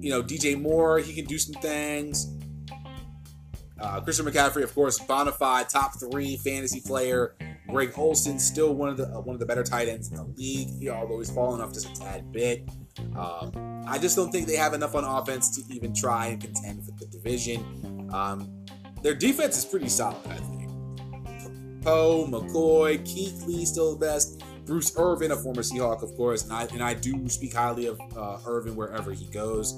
You know, DJ Moore, he can do some things. Uh, Christian McCaffrey, of course, bona fide top three fantasy player. Greg Olsen, still one of the uh, one of the better tight ends in the league, he, although he's fallen off just a tad bit. Um, I just don't think they have enough on offense to even try and contend for the division. Um, their defense is pretty solid, I think. Poe, McCoy, Kuechly, still the best. Bruce Irvin, a former Seahawk, of course, and I, and I do speak highly of uh, Irvin wherever he goes.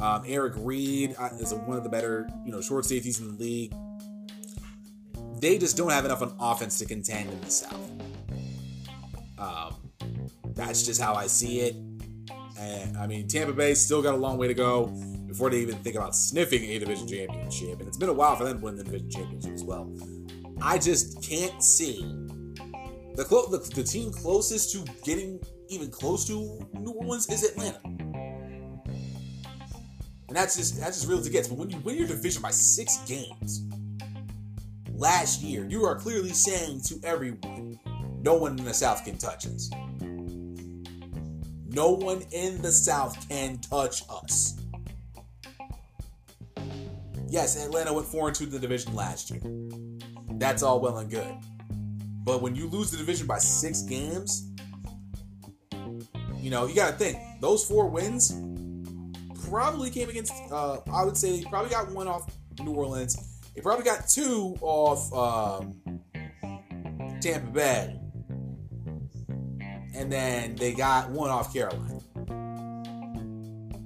Um, Eric Reid uh, is one of the better, you know, short safeties in the league. They just don't have enough on offense to contend in the South. Um, that's just how I see it. And I mean, Tampa Bay still got a long way to go before they even think about sniffing a division championship, and it's been a while for them to win the division championship as well. I just can't see the, clo- the the team closest to getting even close to New Orleans is Atlanta. And that's just that's just real as it gets. But when you win your division by six games last year, you are clearly saying to everyone, no one in the South can touch us. No one in the South can touch us. Yes, Atlanta went 4 and 2 in the division last year. That's all well and good. But when you lose the division by six games, you know, you got to think those four wins probably came against. Uh, I would say probably got one off New Orleans. They probably got two off um, Tampa Bay, and then they got one off Carolina.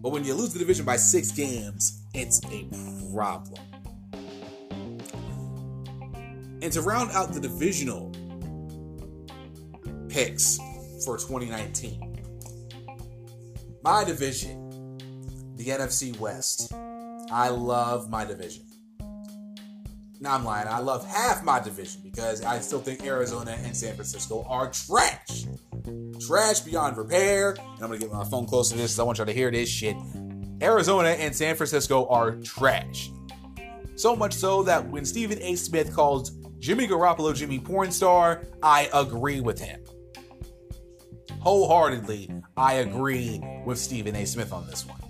But when you lose the division by six games, it's a problem. And to round out the divisional picks for 2019, my division the NFC West. I love my division. Now I'm lying. I love half my division because I still think Arizona and San Francisco are trash. Trash beyond repair. And I'm to get my phone close to this because I want y'all to hear this shit. Arizona and San Francisco are trash. So much so that when Stephen A. Smith calls Jimmy Garoppolo Jimmy Pornstar, I agree with him. Wholeheartedly, I agree with Stephen A. Smith on this one.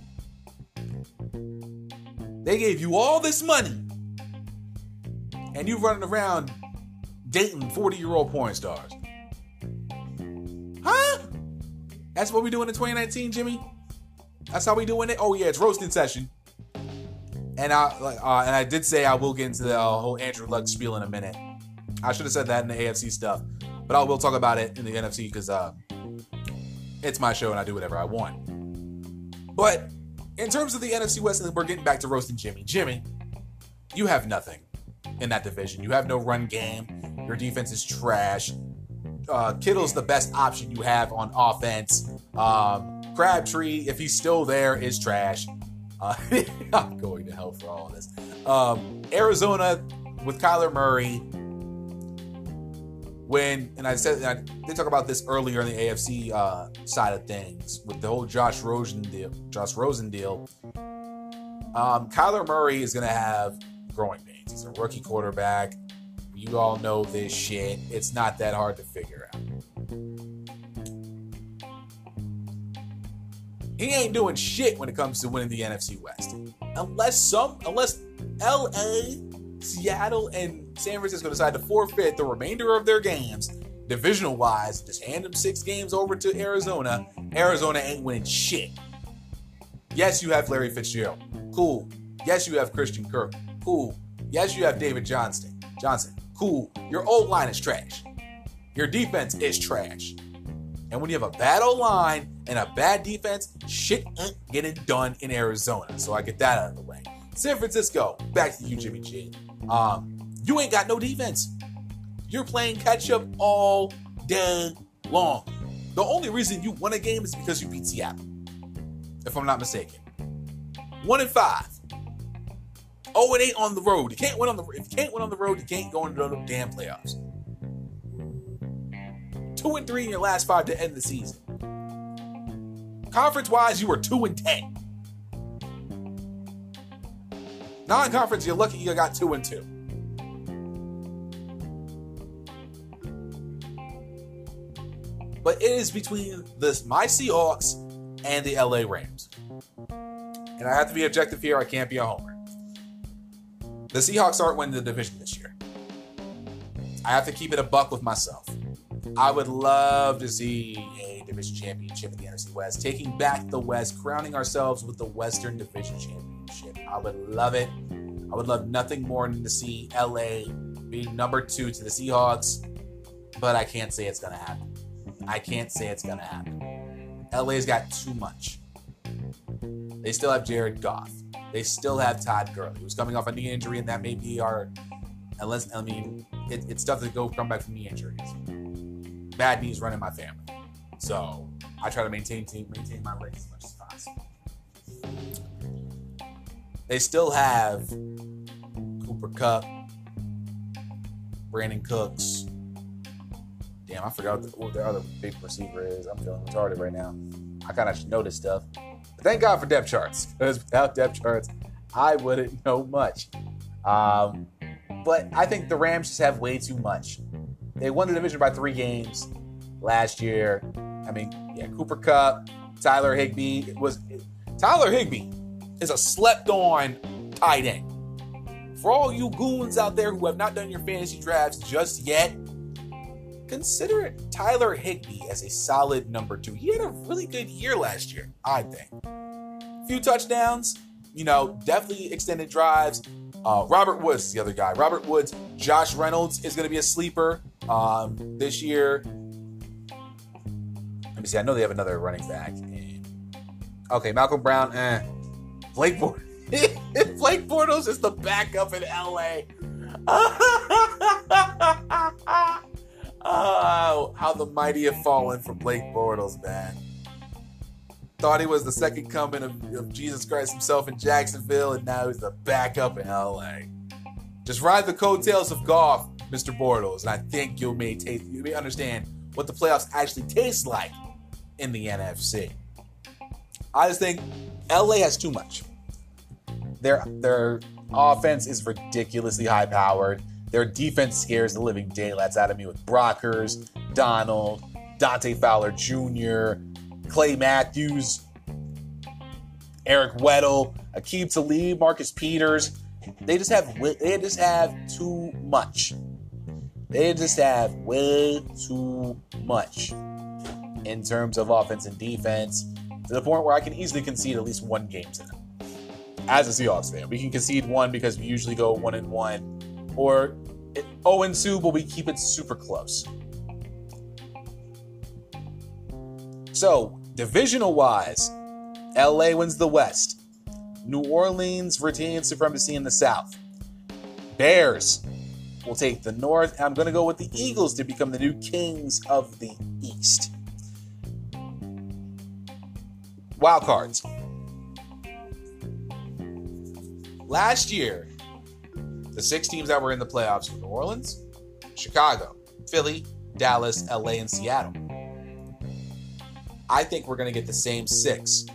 They gave you all this money, and you're running around dating 40 year old porn stars. Huh? That's what we doing in 2019, Jimmy? That's how we doing it? Oh, yeah, it's roasting session. And I uh, and I did say I will get into the uh, whole Andrew Luck spiel in a minute. I should have said that in the AFC stuff, but I will talk about it in the NFC because uh, it's my show and I do whatever I want. But in terms of the NFC West, we're getting back to roasting Jimmy. Jimmy, you have nothing in that division. You have no run game. Your defense is trash. Uh, Kittle's the best option you have on offense. Um, Crabtree, if he's still there, is trash. Uh, *laughs* I'm going to hell for all of this. Um, Arizona with Kyler Murray. When and I said I did talk about this earlier in the AFC uh, side of things with the whole Josh Rosen deal. Josh Rosen deal. Um, Kyler Murray is going to have growing pains. He's a rookie quarterback. You all know this shit. It's not that hard to figure out. He ain't doing shit when it comes to winning the NFC West. Unless some unless LA, Seattle, and San Francisco decide to forfeit the remainder of their games, divisional wise, just hand them six games over to Arizona. Arizona ain't winning shit. Yes, you have Larry Fitzgerald. Cool. Yes, you have Christian Kirk. Cool. Yes, you have David Johnston. Johnson. Cool. Your old line is trash. Your defense is trash. And when you have a bad O line and a bad defense, shit ain't getting done in Arizona. So I get that out of the way. San Francisco, back to you, Jimmy G. Um, you ain't got no defense. You're playing catch up all day long. The only reason you won a game is because you beat Seattle, if I'm not mistaken. One in five. 0 and 8 on the road. You can't win on the if you can't win on the road, you can't go into the damn playoffs two and three in your last five to end the season. Conference wise, you were two and ten. Non-conference, you're lucky you got two and two. But it is between this my Seahawks and the LA Rams. And I have to be objective here, I can't be a homer. The Seahawks aren't winning the division this year. I have to keep it a buck with myself. I would love to see a division championship in the NFC West, taking back the West, crowning ourselves with the Western Division Championship. I would love it. I would love nothing more than to see LA be number two to the Seahawks, but I can't say it's going to happen. I can't say it's going to happen. LA's got too much. They still have Jared Goff. They still have Todd Gurley, who's coming off a knee injury, and that may be our. Unless I mean, it, it's tough to go come back from knee injuries bad knees running my family. So I try to maintain team, maintain my legs as much as possible. They still have Cooper Kupp, Brandin Cooks. Damn, I forgot what, the, what their other big receiver is. I'm feeling retarded right now. I kind of know this stuff. Thank God for depth charts, because without depth charts, I wouldn't know much. Um, but I think the Rams just have way too much. They won the division by three games last year. I mean, yeah, Cooper Kupp, Tyler Higbee was Tyler Higbee is a slept-on tight end. For all you goons out there who have not done your fantasy drafts just yet, consider Tyler Higbee as a solid number two. He had a really good year last year, I think. Few touchdowns, you know, definitely extended drives. Uh, Robert Woods is the other guy. Robert Woods, Josh Reynolds is going to be a sleeper um, this year. Let me see. I know they have another running back. Okay, Malcolm Brown. Eh. Blake Bortles. *laughs* Blake Bortles is the backup in LA. *laughs* oh, how the mighty have fallen for Blake Bortles, man. thought he was the second coming of, of Jesus Christ himself in Jacksonville, and now he's the backup in LA. Just ride the coattails of Goff, Mr. Bortles, and I think you may taste, you may understand what the playoffs actually taste like in the NFC. I just think LA has too much. Their their offense is ridiculously high powered. Their defense scares the living daylights out of me with Brockers, Donald, Dante Fowler Jr., Clay Matthews, Eric Weddle, Aqib Talib, Marcus Peters. They just have they just have too much. They just have way too much in terms of offense and defense to the point where I can easily concede at least one game to them. As a Seahawks fan, we can concede one because we usually go one and one, or 0 and 2, but we keep it super close. So, divisional wise, LA wins the West. New Orleans retains supremacy in the South. Bears will take the North. I'm going to go with the Eagles to become the new kings of the East. Wild cards. Last year, the six teams that were in the playoffs were New Orleans, Chicago, Philly, Dallas, LA, and Seattle. I think we're going to get the same six,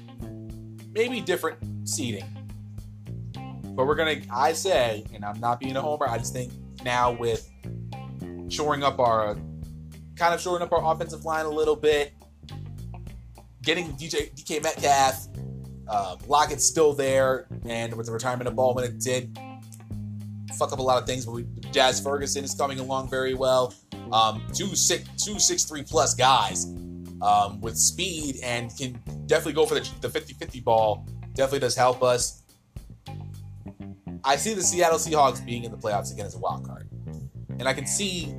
maybe different seating. But we're going to, I say, and I'm not being a homer, I just think now with shoring up our, kind of shoring up our offensive line a little bit, getting DJ, DK Metcalf, uh, Lockett's still there, and with the retirement of Baldwin, it did fuck up a lot of things. But we, Jazz Ferguson is coming along very well. Um, two six two six three plus guys um, with speed and can definitely go for the, the 50-50 ball. Definitely does help us. I see the Seattle Seahawks being in the playoffs again as a wild card. And I can see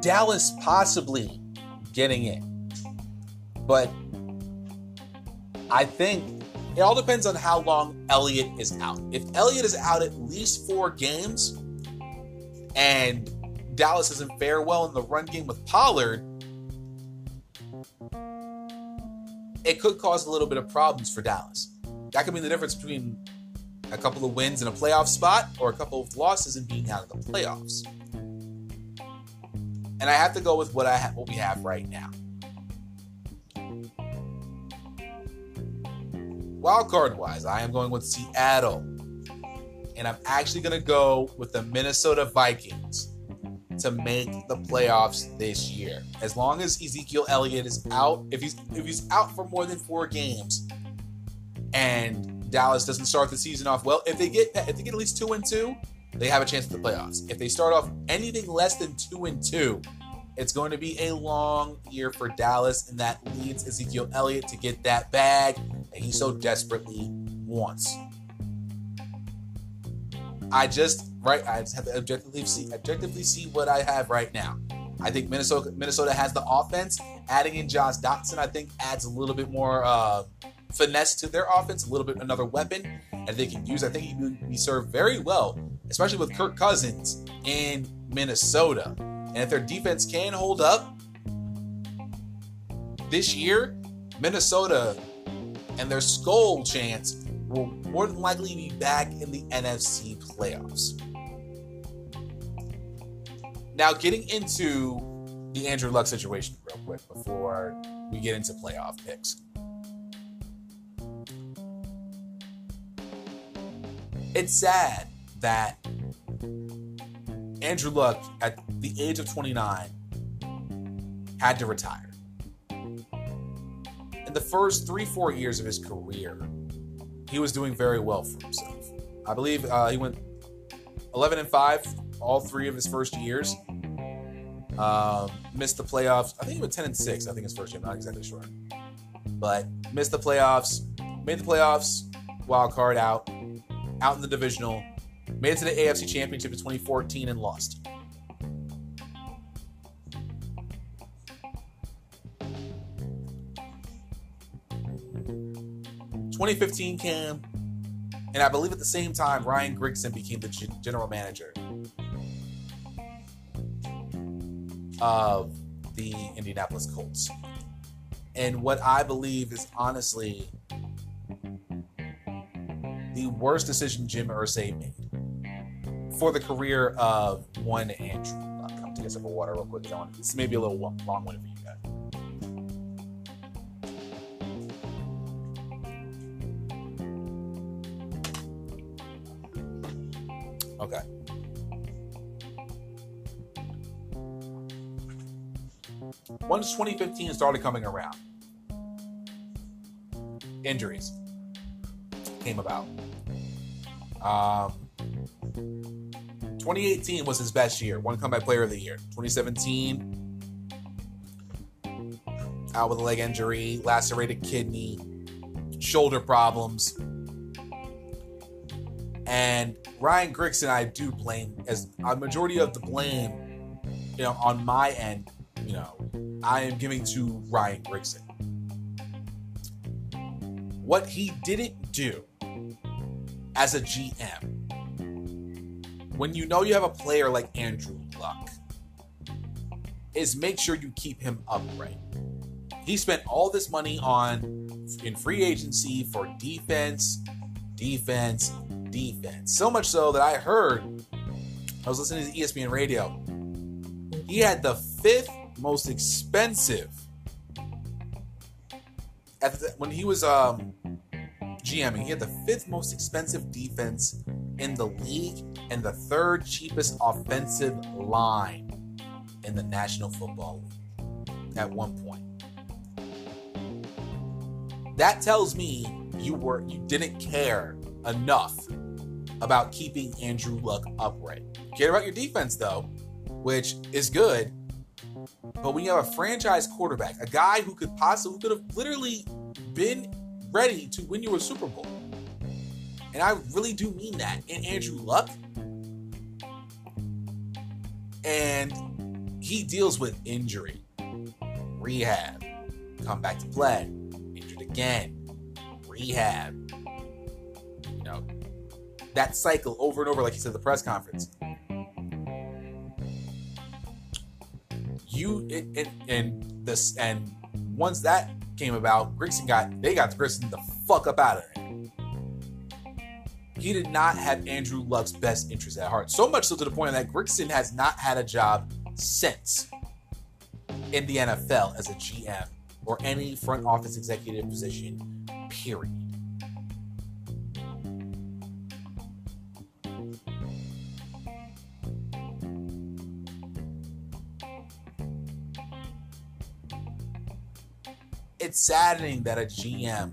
Dallas possibly getting in. But I think it all depends on how long Elliott is out. If Elliott is out at least four games and Dallas doesn't fare well in the run game with Pollard, it could cause a little bit of problems for Dallas. That could be the difference between a couple of wins in a playoff spot or a couple of losses and being out of the playoffs. And I have to go with what I ha- what we have right now. Wild card wise, I am going with Seattle. And I'm actually going to go with the Minnesota Vikings to make the playoffs this year. As long as Ezekiel Elliott is out, if he's if he's out for more than 4 games and Dallas doesn't start the season off well, if they get if they get at least 2 and 2, they have a chance at the playoffs. If they start off anything less than 2 and 2, it's going to be a long year for Dallas, and that leads Ezekiel Elliott to get that bag that he so desperately wants. I just right, I just have to objectively see objectively see what I have right now. I think Minnesota Minnesota has the offense. Adding in Josh Doctson, I think adds a little bit more uh, finesse to their offense, a little bit another weapon that they can use. I think he would be served very well, especially with Kirk Cousins in Minnesota. And if their defense can hold up this year, Minnesota and their Skol chance will more than likely be back in the NFC playoffs. Now, getting into the Andrew Luck situation real quick before we get into playoff picks. It's sad that Andrew Luck, at the age of 29, had to retire. In the first three, four years of his career, he was doing very well for himself. I believe uh, he went 11 and 5 all three of his first years. Um, missed the playoffs. I think he went 10 and 6. I think his first year. I'm not exactly sure. But missed the playoffs. Made the playoffs. Wild card out. Out in the divisional. Made it to the AFC Championship in 2014 and lost. Twenty fifteen came, and I believe at the same time Ryan Grigson became the general manager of the Indianapolis Colts. and what I believe is honestly the worst decision Jim Irsay made for the career of one Andrew I'm taking a sip of water real quick. This may be a little long one for you guys. Okay. Once 2015 started coming around, injuries came about. Um, 2018 was his best year, one comeback player of the year. 2017, out with a leg injury, lacerated kidney, shoulder problems. And Ryan Grigson, I do blame as a majority of the blame, you know, on my end, you know, I am giving to Ryan Grigson. What he didn't do as a GM, when you know you have a player like Andrew Luck, is make sure you keep him upright. He spent all this money on in free agency for defense, defense, defense. So much so that I heard, I was listening to ESPN radio, he had the fifth most expensive the, when he was um, GMing, he had the fifth most expensive defense in the league and the third cheapest offensive line in the National Football League at one point. That tells me you were you didn't care enough about keeping Andrew Luck upright. Care about your defense though, which is good. But when you have a franchise quarterback, a guy who could possibly who could have literally been ready to win you a Super Bowl, and I really do mean that, in Andrew Luck, and he deals with injury, rehab, come back to play, injured again, rehab. That cycle over and over, like he said at the press conference. You and this and once that came about, Grigson got they got Grigson the fuck up out of there. He did not have Andrew Luck's best interest at heart. So much so to the point that Grigson has not had a job since in the NFL as a GM or any front office executive position, period. It's saddening that a GM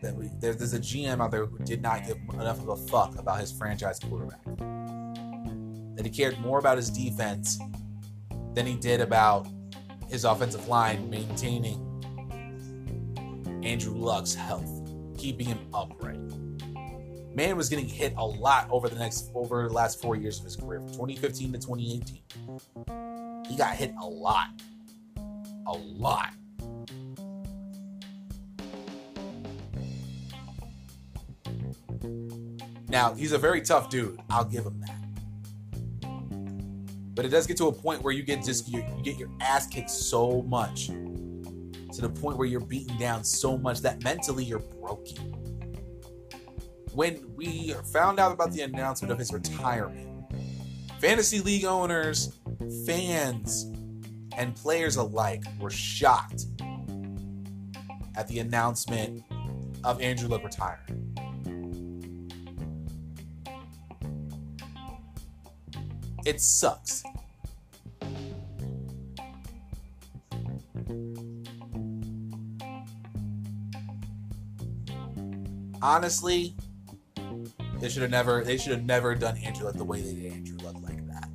that we there, there's a GM out there who did not give enough of a fuck about his franchise quarterback. That he cared more about his defense than he did about his offensive line maintaining Andrew Luck's health, keeping him upright. Man was getting hit a lot over the next over the last four years of his career, from 2015 to 2018. He got hit a lot. A lot. Now, he's a very tough dude. I'll give him that. But it does get to a point where you get just you, you get your ass kicked so much to the point where you're beaten down so much that mentally you're broken. When we found out about the announcement of his retirement, fantasy league owners, fans, and players alike were shocked at the announcement of Andrew Luck retiring. It sucks. Honestly, they should have never they should have never done Andrew Luck the way they did Andrew Luck like that.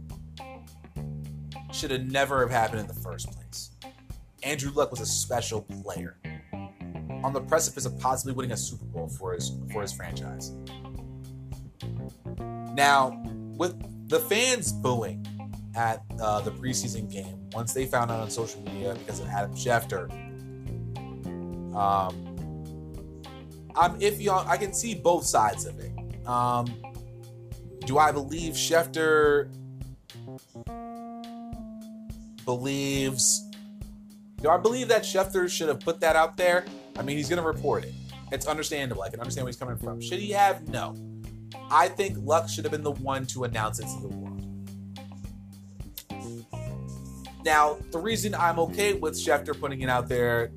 Should have never have happened in the first place. Andrew Luck was a special player. On the precipice of possibly winning a Super Bowl for his for his franchise. Now, with the fans booing at uh, the preseason game once they found out on social media because of Adam Schefter. Um, I'm iffy on. I can see both sides of it. Um, do I believe Schefter believes Do I believe that Schefter should have put that out there? I mean, he's going to report it. It's understandable. I can understand where he's coming from. Should he have? No. I think Luck should have been the one to announce it to the world. Now, the reason I'm okay with Schefter putting it out there,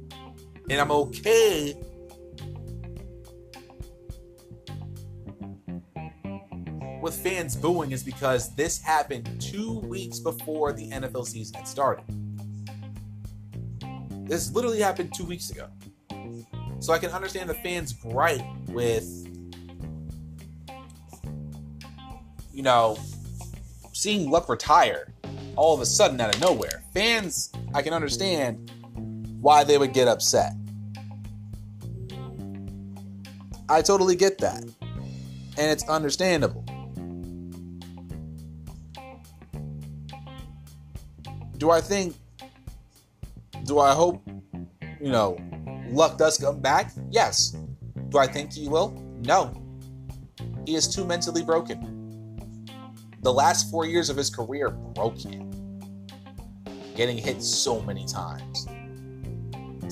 and I'm okay with fans booing, is because this happened two weeks before the NFL season had started. This literally happened two weeks ago. So I can understand the fans' gripe with, you know, seeing Luck retire all of a sudden out of nowhere. Fans, I can understand why they would get upset. I totally get that. And it's understandable. Do I think, do I hope, you know, Luck does come back? Yes. Do I think he will? No. He is too mentally broken. The last four years of his career broke him getting hit so many times,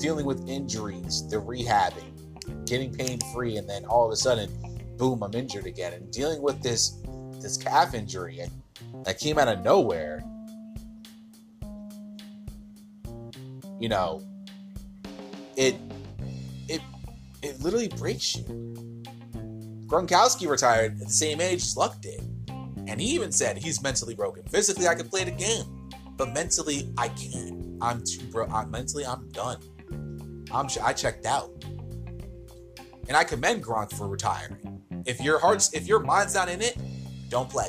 dealing with injuries, the rehabbing, getting pain free, and then all of a sudden, boom, I'm injured again, and dealing with this this calf injury that came out of nowhere. You know, it it it literally breaks you. Gronkowski retired at the same age as Luck did. And he even said he's mentally broken. Physically, I could play the game. But mentally, I can't. I'm too bro. I'm mentally, I'm done. I'm I checked out, and I commend Gronk for retiring. If your heart's, if your mind's not in it, don't play.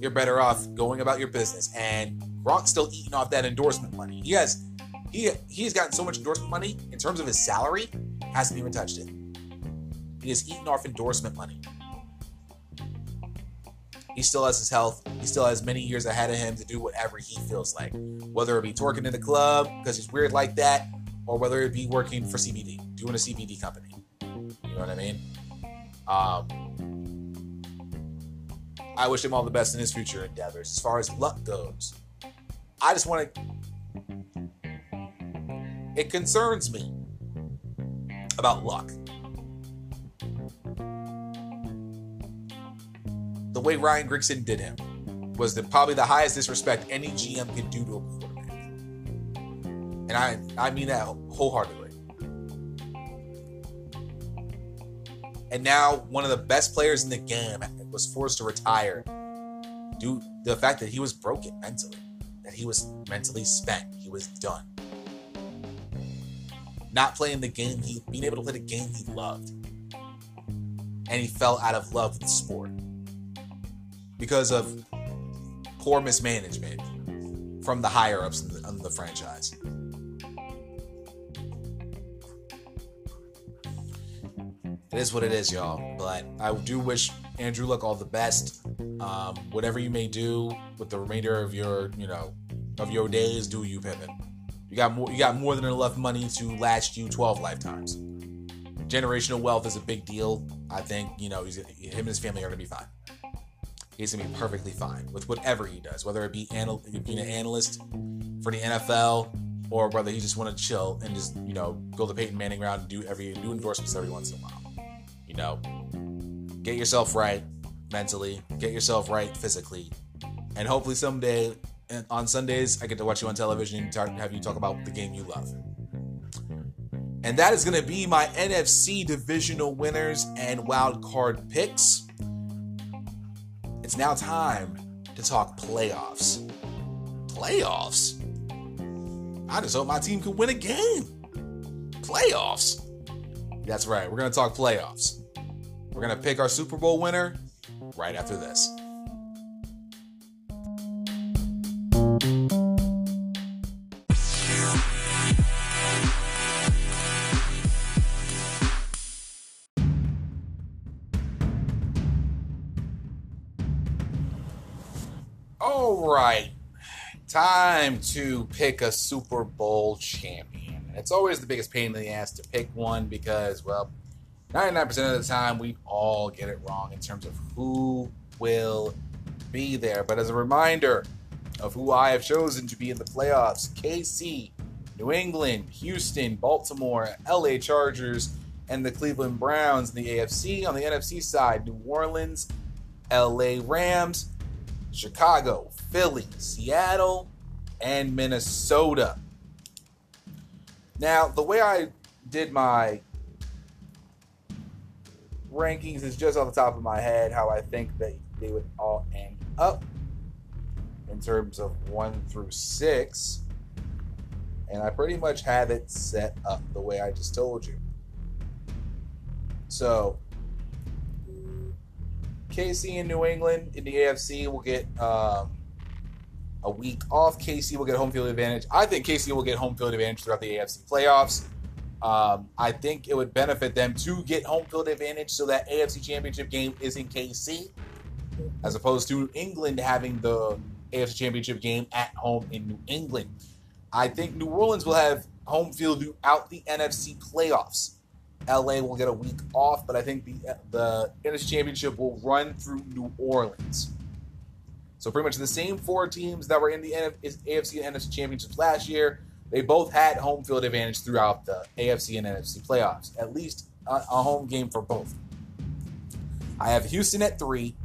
You're better off going about your business. And Gronk's still eating off that endorsement money. He has, he he's gotten so much endorsement money in terms of his salary, hasn't even touched it. He is eating off endorsement money. He still has his health. He still has many years ahead of him to do whatever he feels like, whether it be twerking in the club because he's weird like that, or whether it be working for CBD, doing a CBD company. You know what I mean? Um, I wish him all the best in his future endeavors. As far as luck goes, I just want to. It concerns me about luck. Way Ryan Grigson did him was the, probably the highest disrespect any GM could do to a quarterback. And I, I mean that wholeheartedly. And now one of the best players in the game was forced to retire due to the fact that he was broken mentally, that he was mentally spent, he was done. Not playing the game he being able to play the game he loved. And he fell out of love with the sport because of poor mismanagement from the higher ups in the, in the franchise. It is what it is, y'all. But I do wish Andrew Luck all the best. Um, whatever you may do with the remainder of your, you know, of your days, do you, Pippin. You got more. You got more than enough money to last you 12 lifetimes. Generational wealth is a big deal. I think you know he's, him and his family are gonna be fine he's gonna be perfectly fine with whatever he does, whether it be anal- being an analyst for the NFL or whether he just want to chill and just you know go the Peyton Manning route and do every do endorsements every once in a while. You know, get yourself right mentally, get yourself right physically, and hopefully someday on Sundays I get to watch you on television and talk, have you talk about the game you love. And that is going to be my NFC divisional winners and wild card picks. It's now time to talk playoffs. Playoffs? I just hope my team can win a game. Playoffs? That's right, we're going to talk playoffs. We're going to pick our Super Bowl winner right after this. Time to pick a Super Bowl champion. It's always the biggest pain in the ass to pick one because, well, 99% of the time we all get it wrong in terms of who will be there. But as a reminder, of who I have chosen to be in the playoffs KC, New England, Houston, Baltimore, LA Chargers, and the Cleveland Browns in the AFC. On the NFC side, New Orleans, LA Rams, Chicago, Philly, Seattle, and Minnesota. Now, the way I did my rankings is just off the top of my head how I think that they would all end up in terms of one through six. And I pretty much have it set up the way I just told you. So, KC and New England in the AFC will get um, a week off. KC will get home field advantage. I think KC will get home field advantage throughout the AFC playoffs. Um, I think it would benefit them to get home field advantage so that AFC Championship game is in KC, as opposed to England having the AFC Championship game at home in New England. I think New Orleans will have home field throughout the NFC playoffs. LA will get a week off, but I think the the NFC Championship will run through New Orleans. So pretty much the same four teams that were in the AFC and NFC championships last year, they both had home field advantage throughout the AFC and NFC playoffs. At least a, a home game for both. I have Houston at three,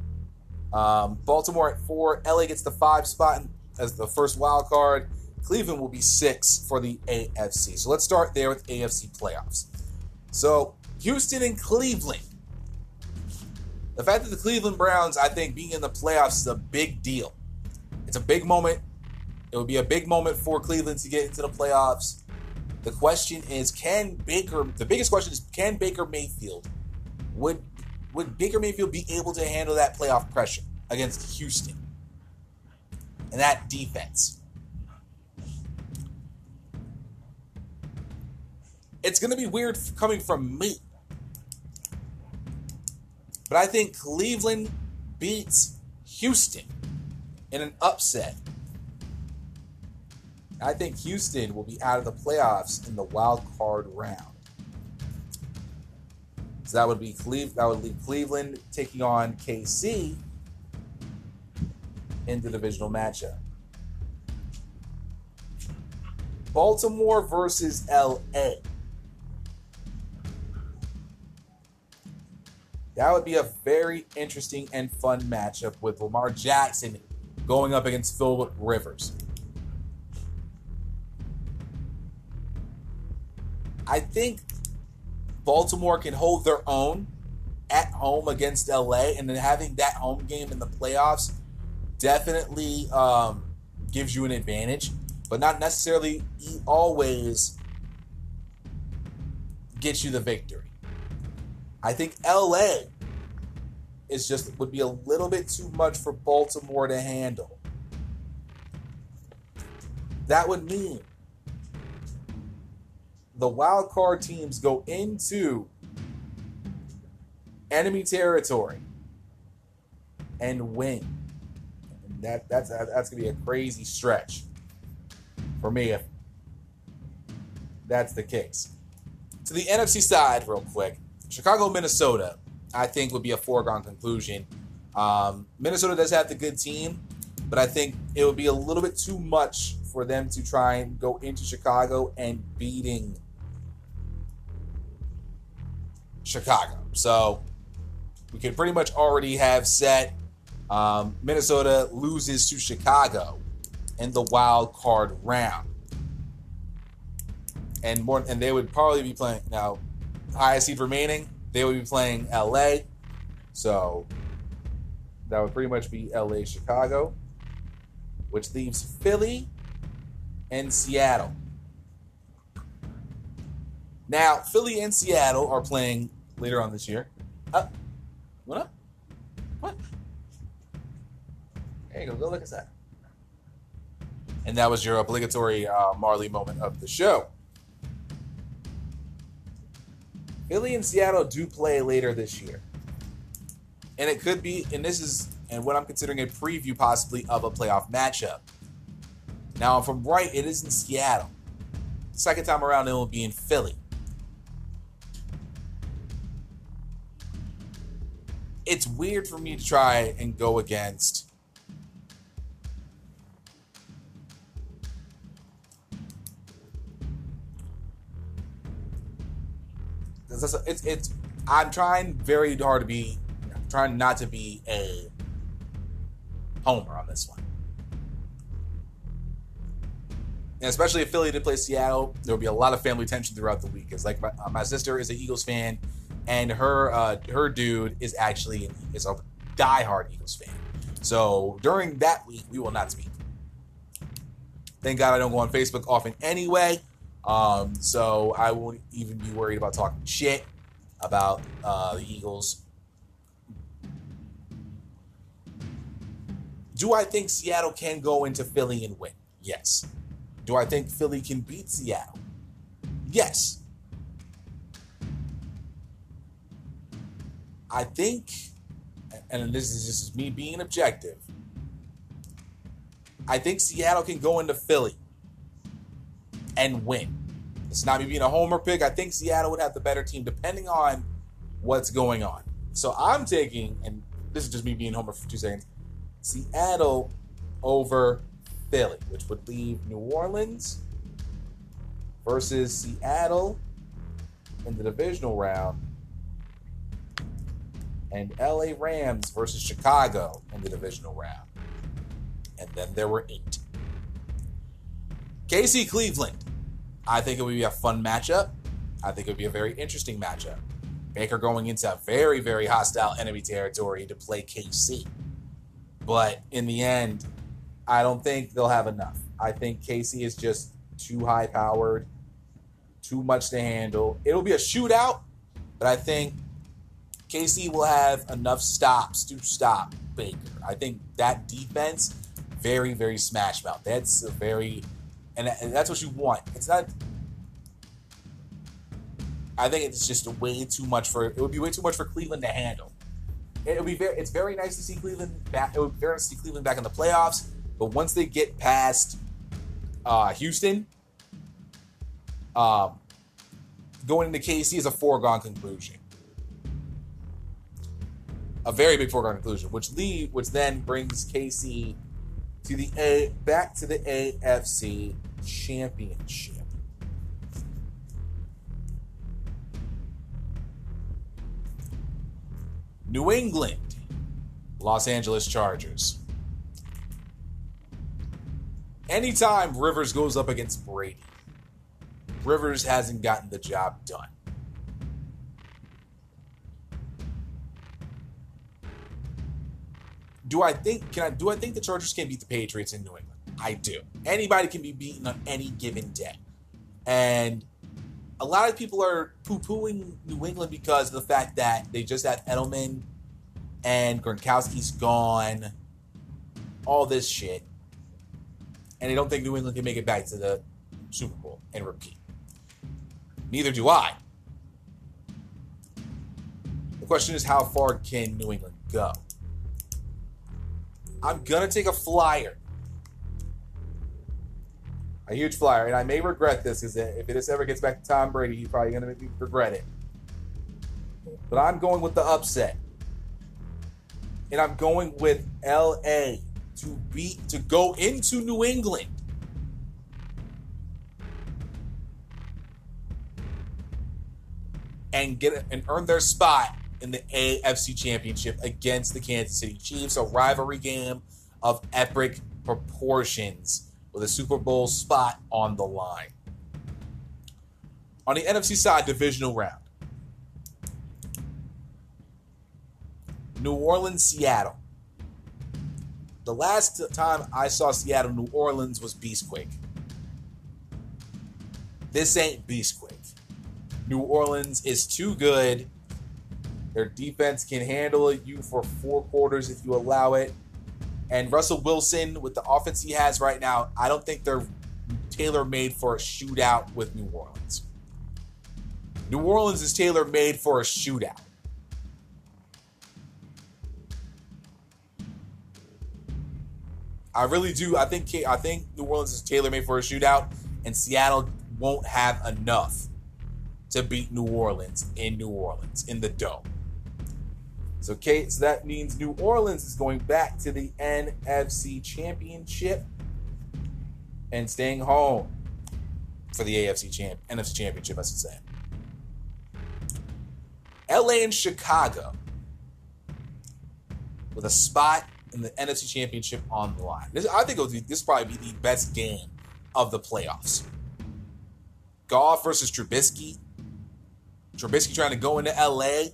um, Baltimore at four. LA gets the five spot as the first wild card. Cleveland will be six for the AFC. So let's start there with AFC playoffs. So Houston and Cleveland the fact that the Cleveland Browns, I think, being in the playoffs is a big deal. It's a big moment. It would be a big moment for Cleveland to get into the playoffs. The question is, can Baker? The biggest question is, can Baker Mayfield would would Baker Mayfield be able to handle that playoff pressure against Houston and that defense? It's going to be weird coming from me but I think Cleveland beats Houston in an upset. I think Houston will be out of the playoffs in the wild card round. So that would be Cleve- that would leave Cleveland taking on KC in the divisional matchup. Baltimore versus LA. That would be a very interesting and fun matchup with Lamar Jackson going up against Philip Rivers. I think Baltimore can hold their own at home against LA, and then having that home game in the playoffs definitely um, gives you an advantage, but not necessarily always gets you the victory. I think LA is just would be a little bit too much for Baltimore to handle. That would mean the wild card teams go into enemy territory and win. And that that's that's gonna be a crazy stretch for me if that's the case. To the NFC side, real quick. Chicago, Minnesota, I think would be a foregone conclusion. Um, Minnesota does have the good team, but I think it would be a little bit too much for them to try and go into Chicago and beating Chicago. So we can pretty much already have set um, Minnesota loses to Chicago in the wild card round. And more, and they would probably be playing now highest seed remaining, they would be playing LA. So that would pretty much be LA, Chicago, which leaves Philly and Seattle. Now, Philly and Seattle are playing later on this year. Uh, what up? What? There you go. Go look at that. And that was your obligatory uh, Marley moment of the show. Philly and Seattle do play later this year. And it could be, and this is, and what I'm considering a preview possibly of a playoff matchup. Now, if I'm right, it is in Seattle. Second time around, it will be in Philly. It's weird for me to try and go against listen, it's it's. I'm trying very hard to be, trying not to be a homer on this one. And especially if Philly did play Seattle, there will be a lot of family tension throughout the week. It's like my, uh, my sister is an Eagles fan, and her uh, her dude is actually is a diehard Eagles fan. So during that week, we will not speak. Thank God I don't go on Facebook often anyway. Um, so I won't even be worried about talking shit about uh, the Eagles. Do I think Seattle can go into Philly and win? Yes. Do I think Philly can beat Seattle? Yes. I think, and this is just me being objective, I think Seattle can go into Philly and win. It's not me being a homer pick. I think Seattle would have the better team depending on what's going on. So I'm taking, and this is just me being homer for two seconds, Seattle over Philly, which would leave New Orleans versus Seattle in the divisional round, and LA Rams versus Chicago in the divisional round. And then there were eight. KC Cleveland. I think it would be a fun matchup. I think it would be a very interesting matchup. Baker going into a very, very hostile enemy territory to play KC. But in the end, I don't think they'll have enough. I think KC is just too high powered, too much to handle. It'll be a shootout, but I think KC will have enough stops to stop Baker. I think that defense, very, very smash mouth. That's a very, and, that's what you want. It's not. I think it's just way too much for. It would be way too much for Cleveland to handle. It would be very. It's very nice to see Cleveland back. It would be very nice to see Cleveland back in the playoffs. But once they get past uh, Houston, um, going into KC is a foregone conclusion. A very big foregone conclusion, which lead, which then brings KC to the A back to the AFC Championship. New England, Los Angeles Chargers. Anytime Rivers goes up against Brady, Rivers hasn't gotten the job done. Do I think can I do I think the Chargers can beat the Patriots in New England? I do. Anybody can be beaten on any given day. And a lot of people are poo-pooing New England because of the fact that they just had Edelman and Gronkowski's gone. All this shit and they don't think New England can make it back to the Super Bowl and repeat. Neither do I. The question is, how far can New England go? I'm gonna take a flyer, a huge flyer, and I may regret this because if it ever gets back to Tom Brady, he's probably gonna regret it. But I'm going with the upset, and I'm going with LA to beat to go into New England. And get and earn their spot in the AFC Championship against the Kansas City Chiefs, a rivalry game of epic proportions with a Super Bowl spot on the line. On the NFC side, divisional round. New Orleans, Seattle. The last time I saw Seattle, New Orleans was Beastquake. This ain't Beastquake. New Orleans is too good. Their defense can handle you for four quarters if you allow it. And Russell Wilson, with the offense he has right now, I don't think they're tailor made for a shootout with New Orleans. New Orleans is tailor made for a shootout. I really do. I think I think New Orleans is tailor made for a shootout, and Seattle won't have enough to beat New Orleans in New Orleans in the dome. So, Kate, so that means New Orleans is going back to the NFC Championship and staying home for the AFC champ NFC Championship, I should say. LA and Chicago with a spot in the NFC Championship on the line. This, I think be, this will probably be the best game of the playoffs. Goff versus Trubisky. Trubisky trying to go into LA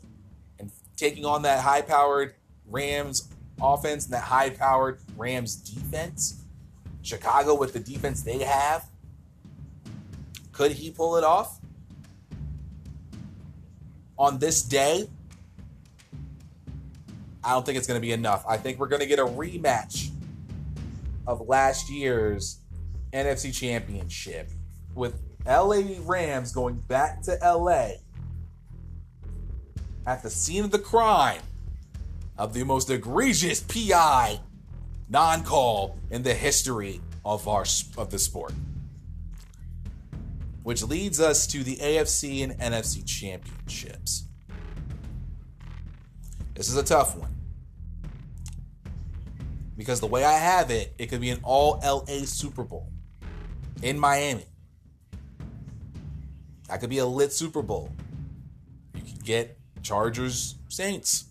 taking on that high powered Rams offense and that high powered Rams defense. Chicago with the defense they have. Could he pull it off? On this day, I don't think it's going to be enough. I think we're going to get a rematch of last year's NFC Championship with LA Rams going back to LA at the scene of the crime of the most egregious PI non-call in the history of our of the sport. Which leads us to the AFC and NFC championships. This is a tough one. Because the way I have it, it could be an all LA Super Bowl in Miami. That could be a lit Super Bowl. You could get Chargers Saints.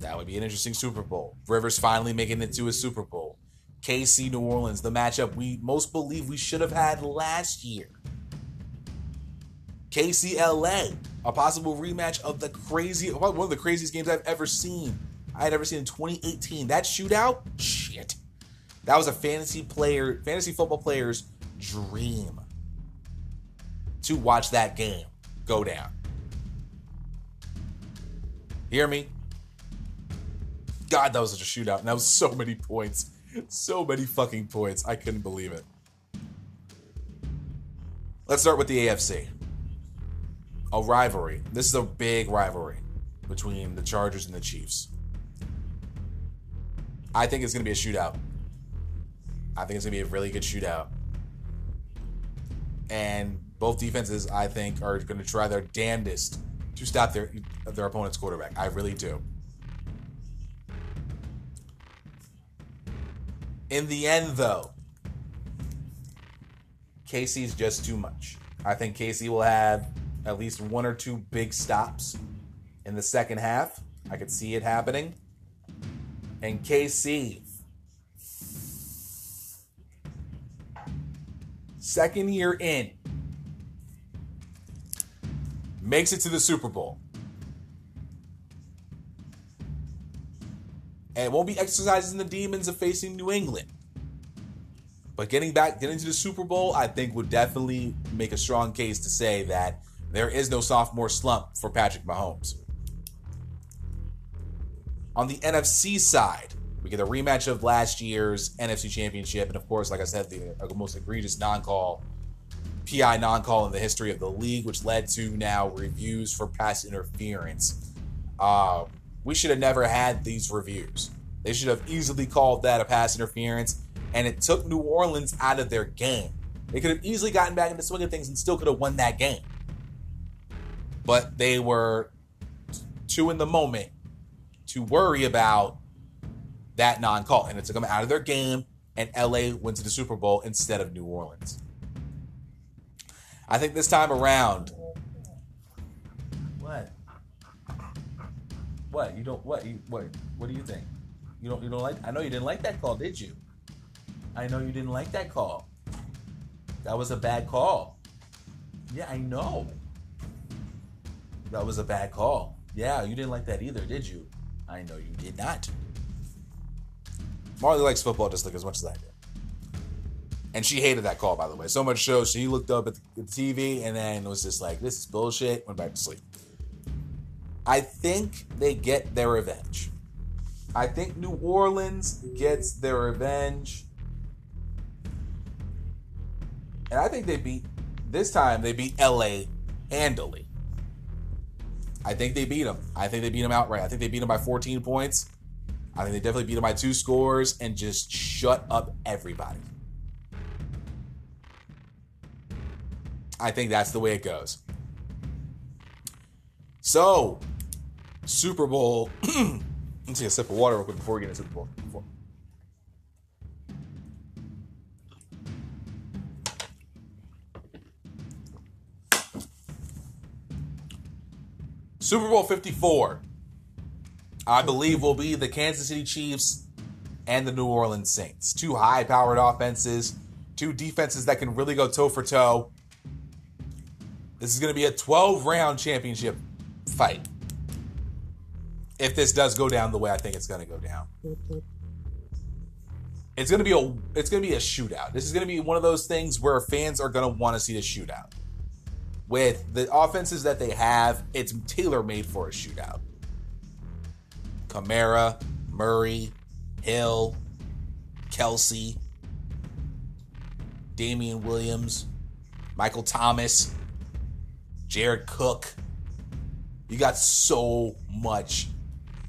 That would be an interesting Super Bowl. Rivers finally making it to a Super Bowl. KC New Orleans, the matchup we most believe we should have had last year. KC LA, a possible rematch of the crazy one of the craziest games I've ever seen. I had ever seen in 2018. That shootout, shit. That was a fantasy player, fantasy football player's dream to watch that game go down. Hear me? God, that was such a shootout. And that was so many points. So many fucking points. I couldn't believe it. Let's start with the AFC. A rivalry. This is a big rivalry between the Chargers and the Chiefs. I think it's going to be a shootout. I think it's going to be a really good shootout. And both defenses, I think, are going to try their damnedest to stop their their opponent's quarterback. I really do. In the end, though, Casey's just too much. I think Casey will have at least one or two big stops in the second half. I could see it happening. And KC, second year in, makes it to the Super Bowl. And won't be exercising the demons of facing New England. But getting back, getting to the Super Bowl, I think would definitely make a strong case to say that there is no sophomore slump for Patrick Mahomes. On the NFC side, we get a rematch of last year's NFC Championship, and of course, like I said, the most egregious non-call, PI non-call in the history of the league, which led to now reviews for pass interference. Uh, we should have never had these reviews. They should have easily called that a pass interference, and it took New Orleans out of their game. They could have easily gotten back into swing of things and still could have won that game. But they were too in the moment to worry about that non call, and it took them out of their game, and LA went to the Super Bowl instead of New Orleans. I think this time around. What? What you don't what you what what do you think? You don't you don't like? I know you didn't like that call, did you? I know you didn't like that call. That was a bad call. Yeah, I know. That was a bad call. Yeah, you didn't like that either, did you? I know you did not. Marley likes football just like as much as I do. And she hated that call, by the way. So much so she looked up at the, TV and then was just like, "This is bullshit." Went back to sleep. I think they get their revenge. I think New Orleans gets their revenge. And I think they beat, this time, they beat LA handily. I think they beat them. I think they beat them outright. I think they beat them by 14 points. I think they definitely beat them by two scores and just shut up everybody. I think that's the way it goes. So, Super Bowl. *clears throat* Let's take a sip of water real quick before we get into Super Bowl. Before. Super Bowl 54, I believe, will be the Kansas City Chiefs and the New Orleans Saints. Two high powered offenses, two defenses that can really go toe for toe. This is going to be a 12 round championship fight. If this does go down the way I think it's going to go down. It's going to be a it's going to be a shootout. This is going to be one of those things where fans are going to want to see the shootout. With the offenses that they have, it's tailor made for a shootout. Kamara, Murray, Hill, Kelce, Damien Williams, Michael Thomas, Jared Cook. You got so much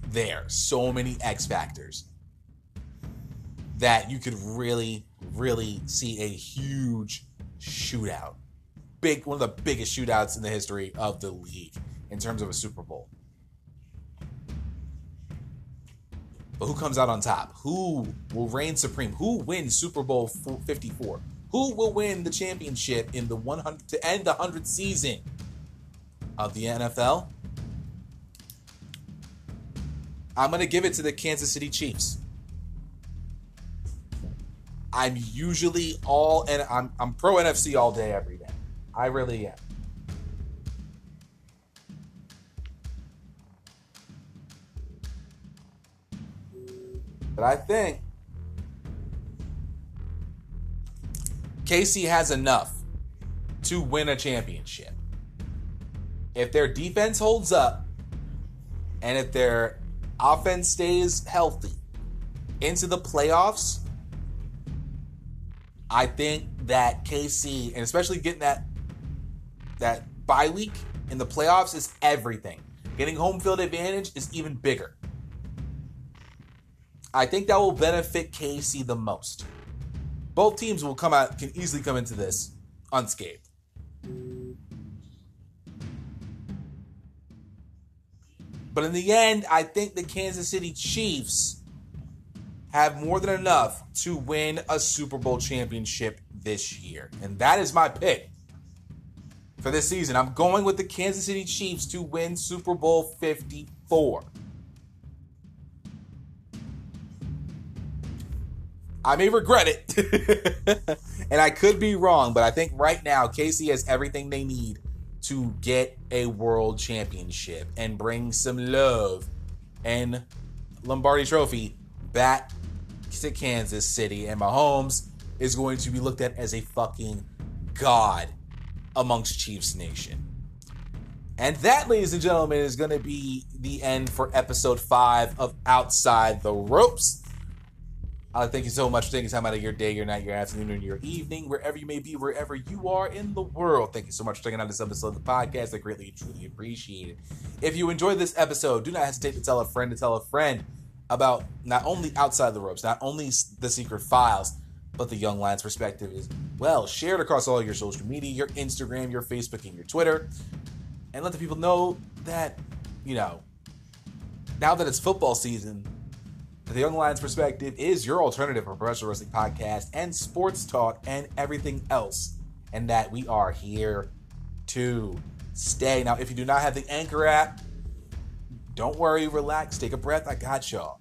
there, so many X factors that you could really, really see a huge shootout. Big, one of the biggest shootouts in the history of the league in terms of a Super Bowl. But who comes out on top? Who will reign supreme? Who wins Super Bowl 54? Who will win the championship in the 100 to end the 100th season of the NFL? I'm going to give it to the Kansas City Chiefs. I'm usually all and I'm I'm pro NFC all day every day. I really am. But I think Casey has enough to win a championship. If their defense holds up and if their offense stays healthy into the playoffs, I think that KC, and especially getting that that bye week in the playoffs is everything. Getting home field advantage is even bigger. I think that will benefit KC the most. Both teams will come out can easily come into this unscathed. But in the end, I think the Kansas City Chiefs have more than enough to win a Super Bowl championship this year. And that is my pick for this season. I'm going with the Kansas City Chiefs to win Super Bowl 54. I may regret it, *laughs* and I could be wrong, but I think right now KC has everything they need to get a world championship and bring some love and Lombardi Trophy back to Kansas City. And Mahomes is going to be looked at as a fucking god amongst Chiefs Nation. And that, ladies and gentlemen, is going to be the end for episode five of Outside the Ropes. Uh, thank you so much for taking time out of your day, your night, your afternoon, or your evening, wherever you may be, wherever you are in the world. Thank you so much for checking out this episode of the podcast. I greatly, truly appreciate it. If you enjoyed this episode, do not hesitate to tell a friend to tell a friend about not only Outside the Ropes, not only the secret files, but the Young Lions perspective as well. Share it across all your social media, your Instagram, your Facebook, and your Twitter. And let the people know that, you know, now that it's football season, the Young Lions Perspective is your alternative for professional wrestling podcast and sports talk and everything else. And that we are here to stay. Now, if you do not have the Anchor app, don't worry, relax, take a breath. I got y'all.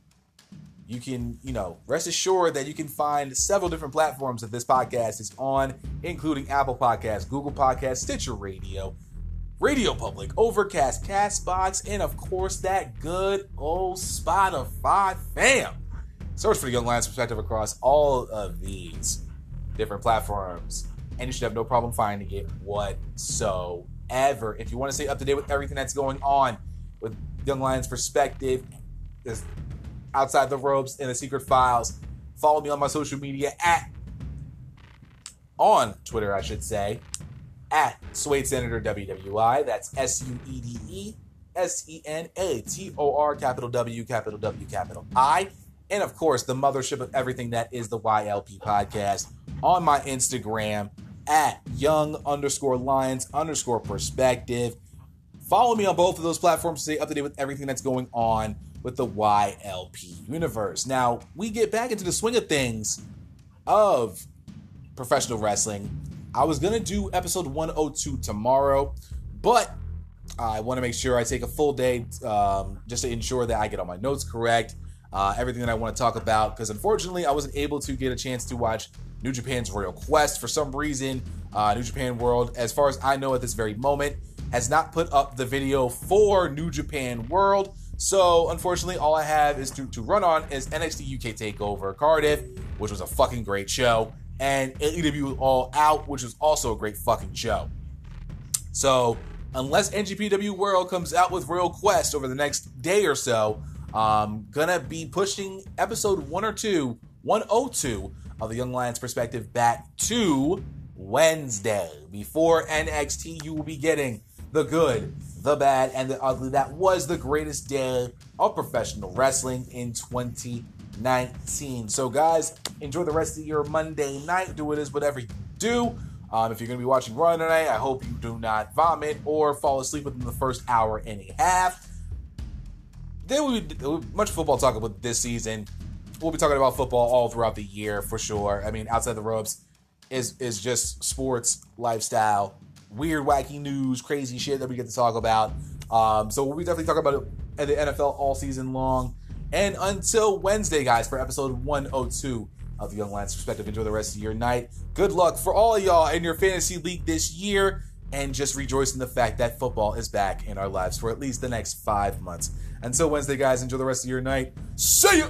You can, you know, rest assured that you can find several different platforms that this podcast is on, including Apple Podcasts, Google Podcasts, Stitcher Radio, Radio Public, Overcast, Castbox, and of course that good old Spotify fam. Search for the Young Lions perspective across all of these different platforms, and you should have no problem finding it whatsoever. If you want to stay up to date with everything that's going on with Young Lions perspective, this outside the ropes and the secret files, follow me on my social media at on Twitter, I should say, at Suede Senator WWI. That's S U E D E S E N A T O R capital W capital W capital I. And of course, the mothership of everything that is the YLP podcast on my Instagram at young underscore lions underscore perspective. Follow me on both of those platforms to stay up to date with everything that's going on with the YLP universe. Now, we get back into the swing of things of professional wrestling I was gonna do episode 102 tomorrow, but I want to make sure I take a full day um, just to ensure that I get all my notes correct, uh, everything that I want to talk about. Because unfortunately, I wasn't able to get a chance to watch New Japan's Royal Quest for some reason. Uh, New Japan World, as far as I know at this very moment, has not put up the video for New Japan World. So unfortunately, all I have is to, to run on is NXT UK Takeover Cardiff, which was a fucking great show, and AEW All Out, which was also a great fucking show. So unless NJPW World comes out with Royal Quest over the next day or so, I'm gonna be pushing episode one or two, 102 of the Young Lions perspective back to Wednesday. Before NXT, you will be getting the good, the bad, and the ugly. That was the greatest day of professional wrestling in 2019. So, guys, enjoy the rest of your Monday night. Do it as whatever you do. Um, if you're going to be watching Raw tonight, I hope you do not vomit or fall asleep within the first hour and a half. There will be much football talk about this season. We'll be talking about football all throughout the year for sure. I mean, outside the ropes is is just sports, lifestyle, weird, wacky news, crazy shit that we get to talk about. Um, so we'll be definitely talking about it at the NFL all season long. And until Wednesday, guys, for episode 102 of the Young Lions Perspective. Enjoy the rest of your night. Good luck for all y'all in your fantasy league this year. And just rejoice in the fact that football is back in our lives for at least the next five months. Until Wednesday, guys, enjoy the rest of your night. See ya!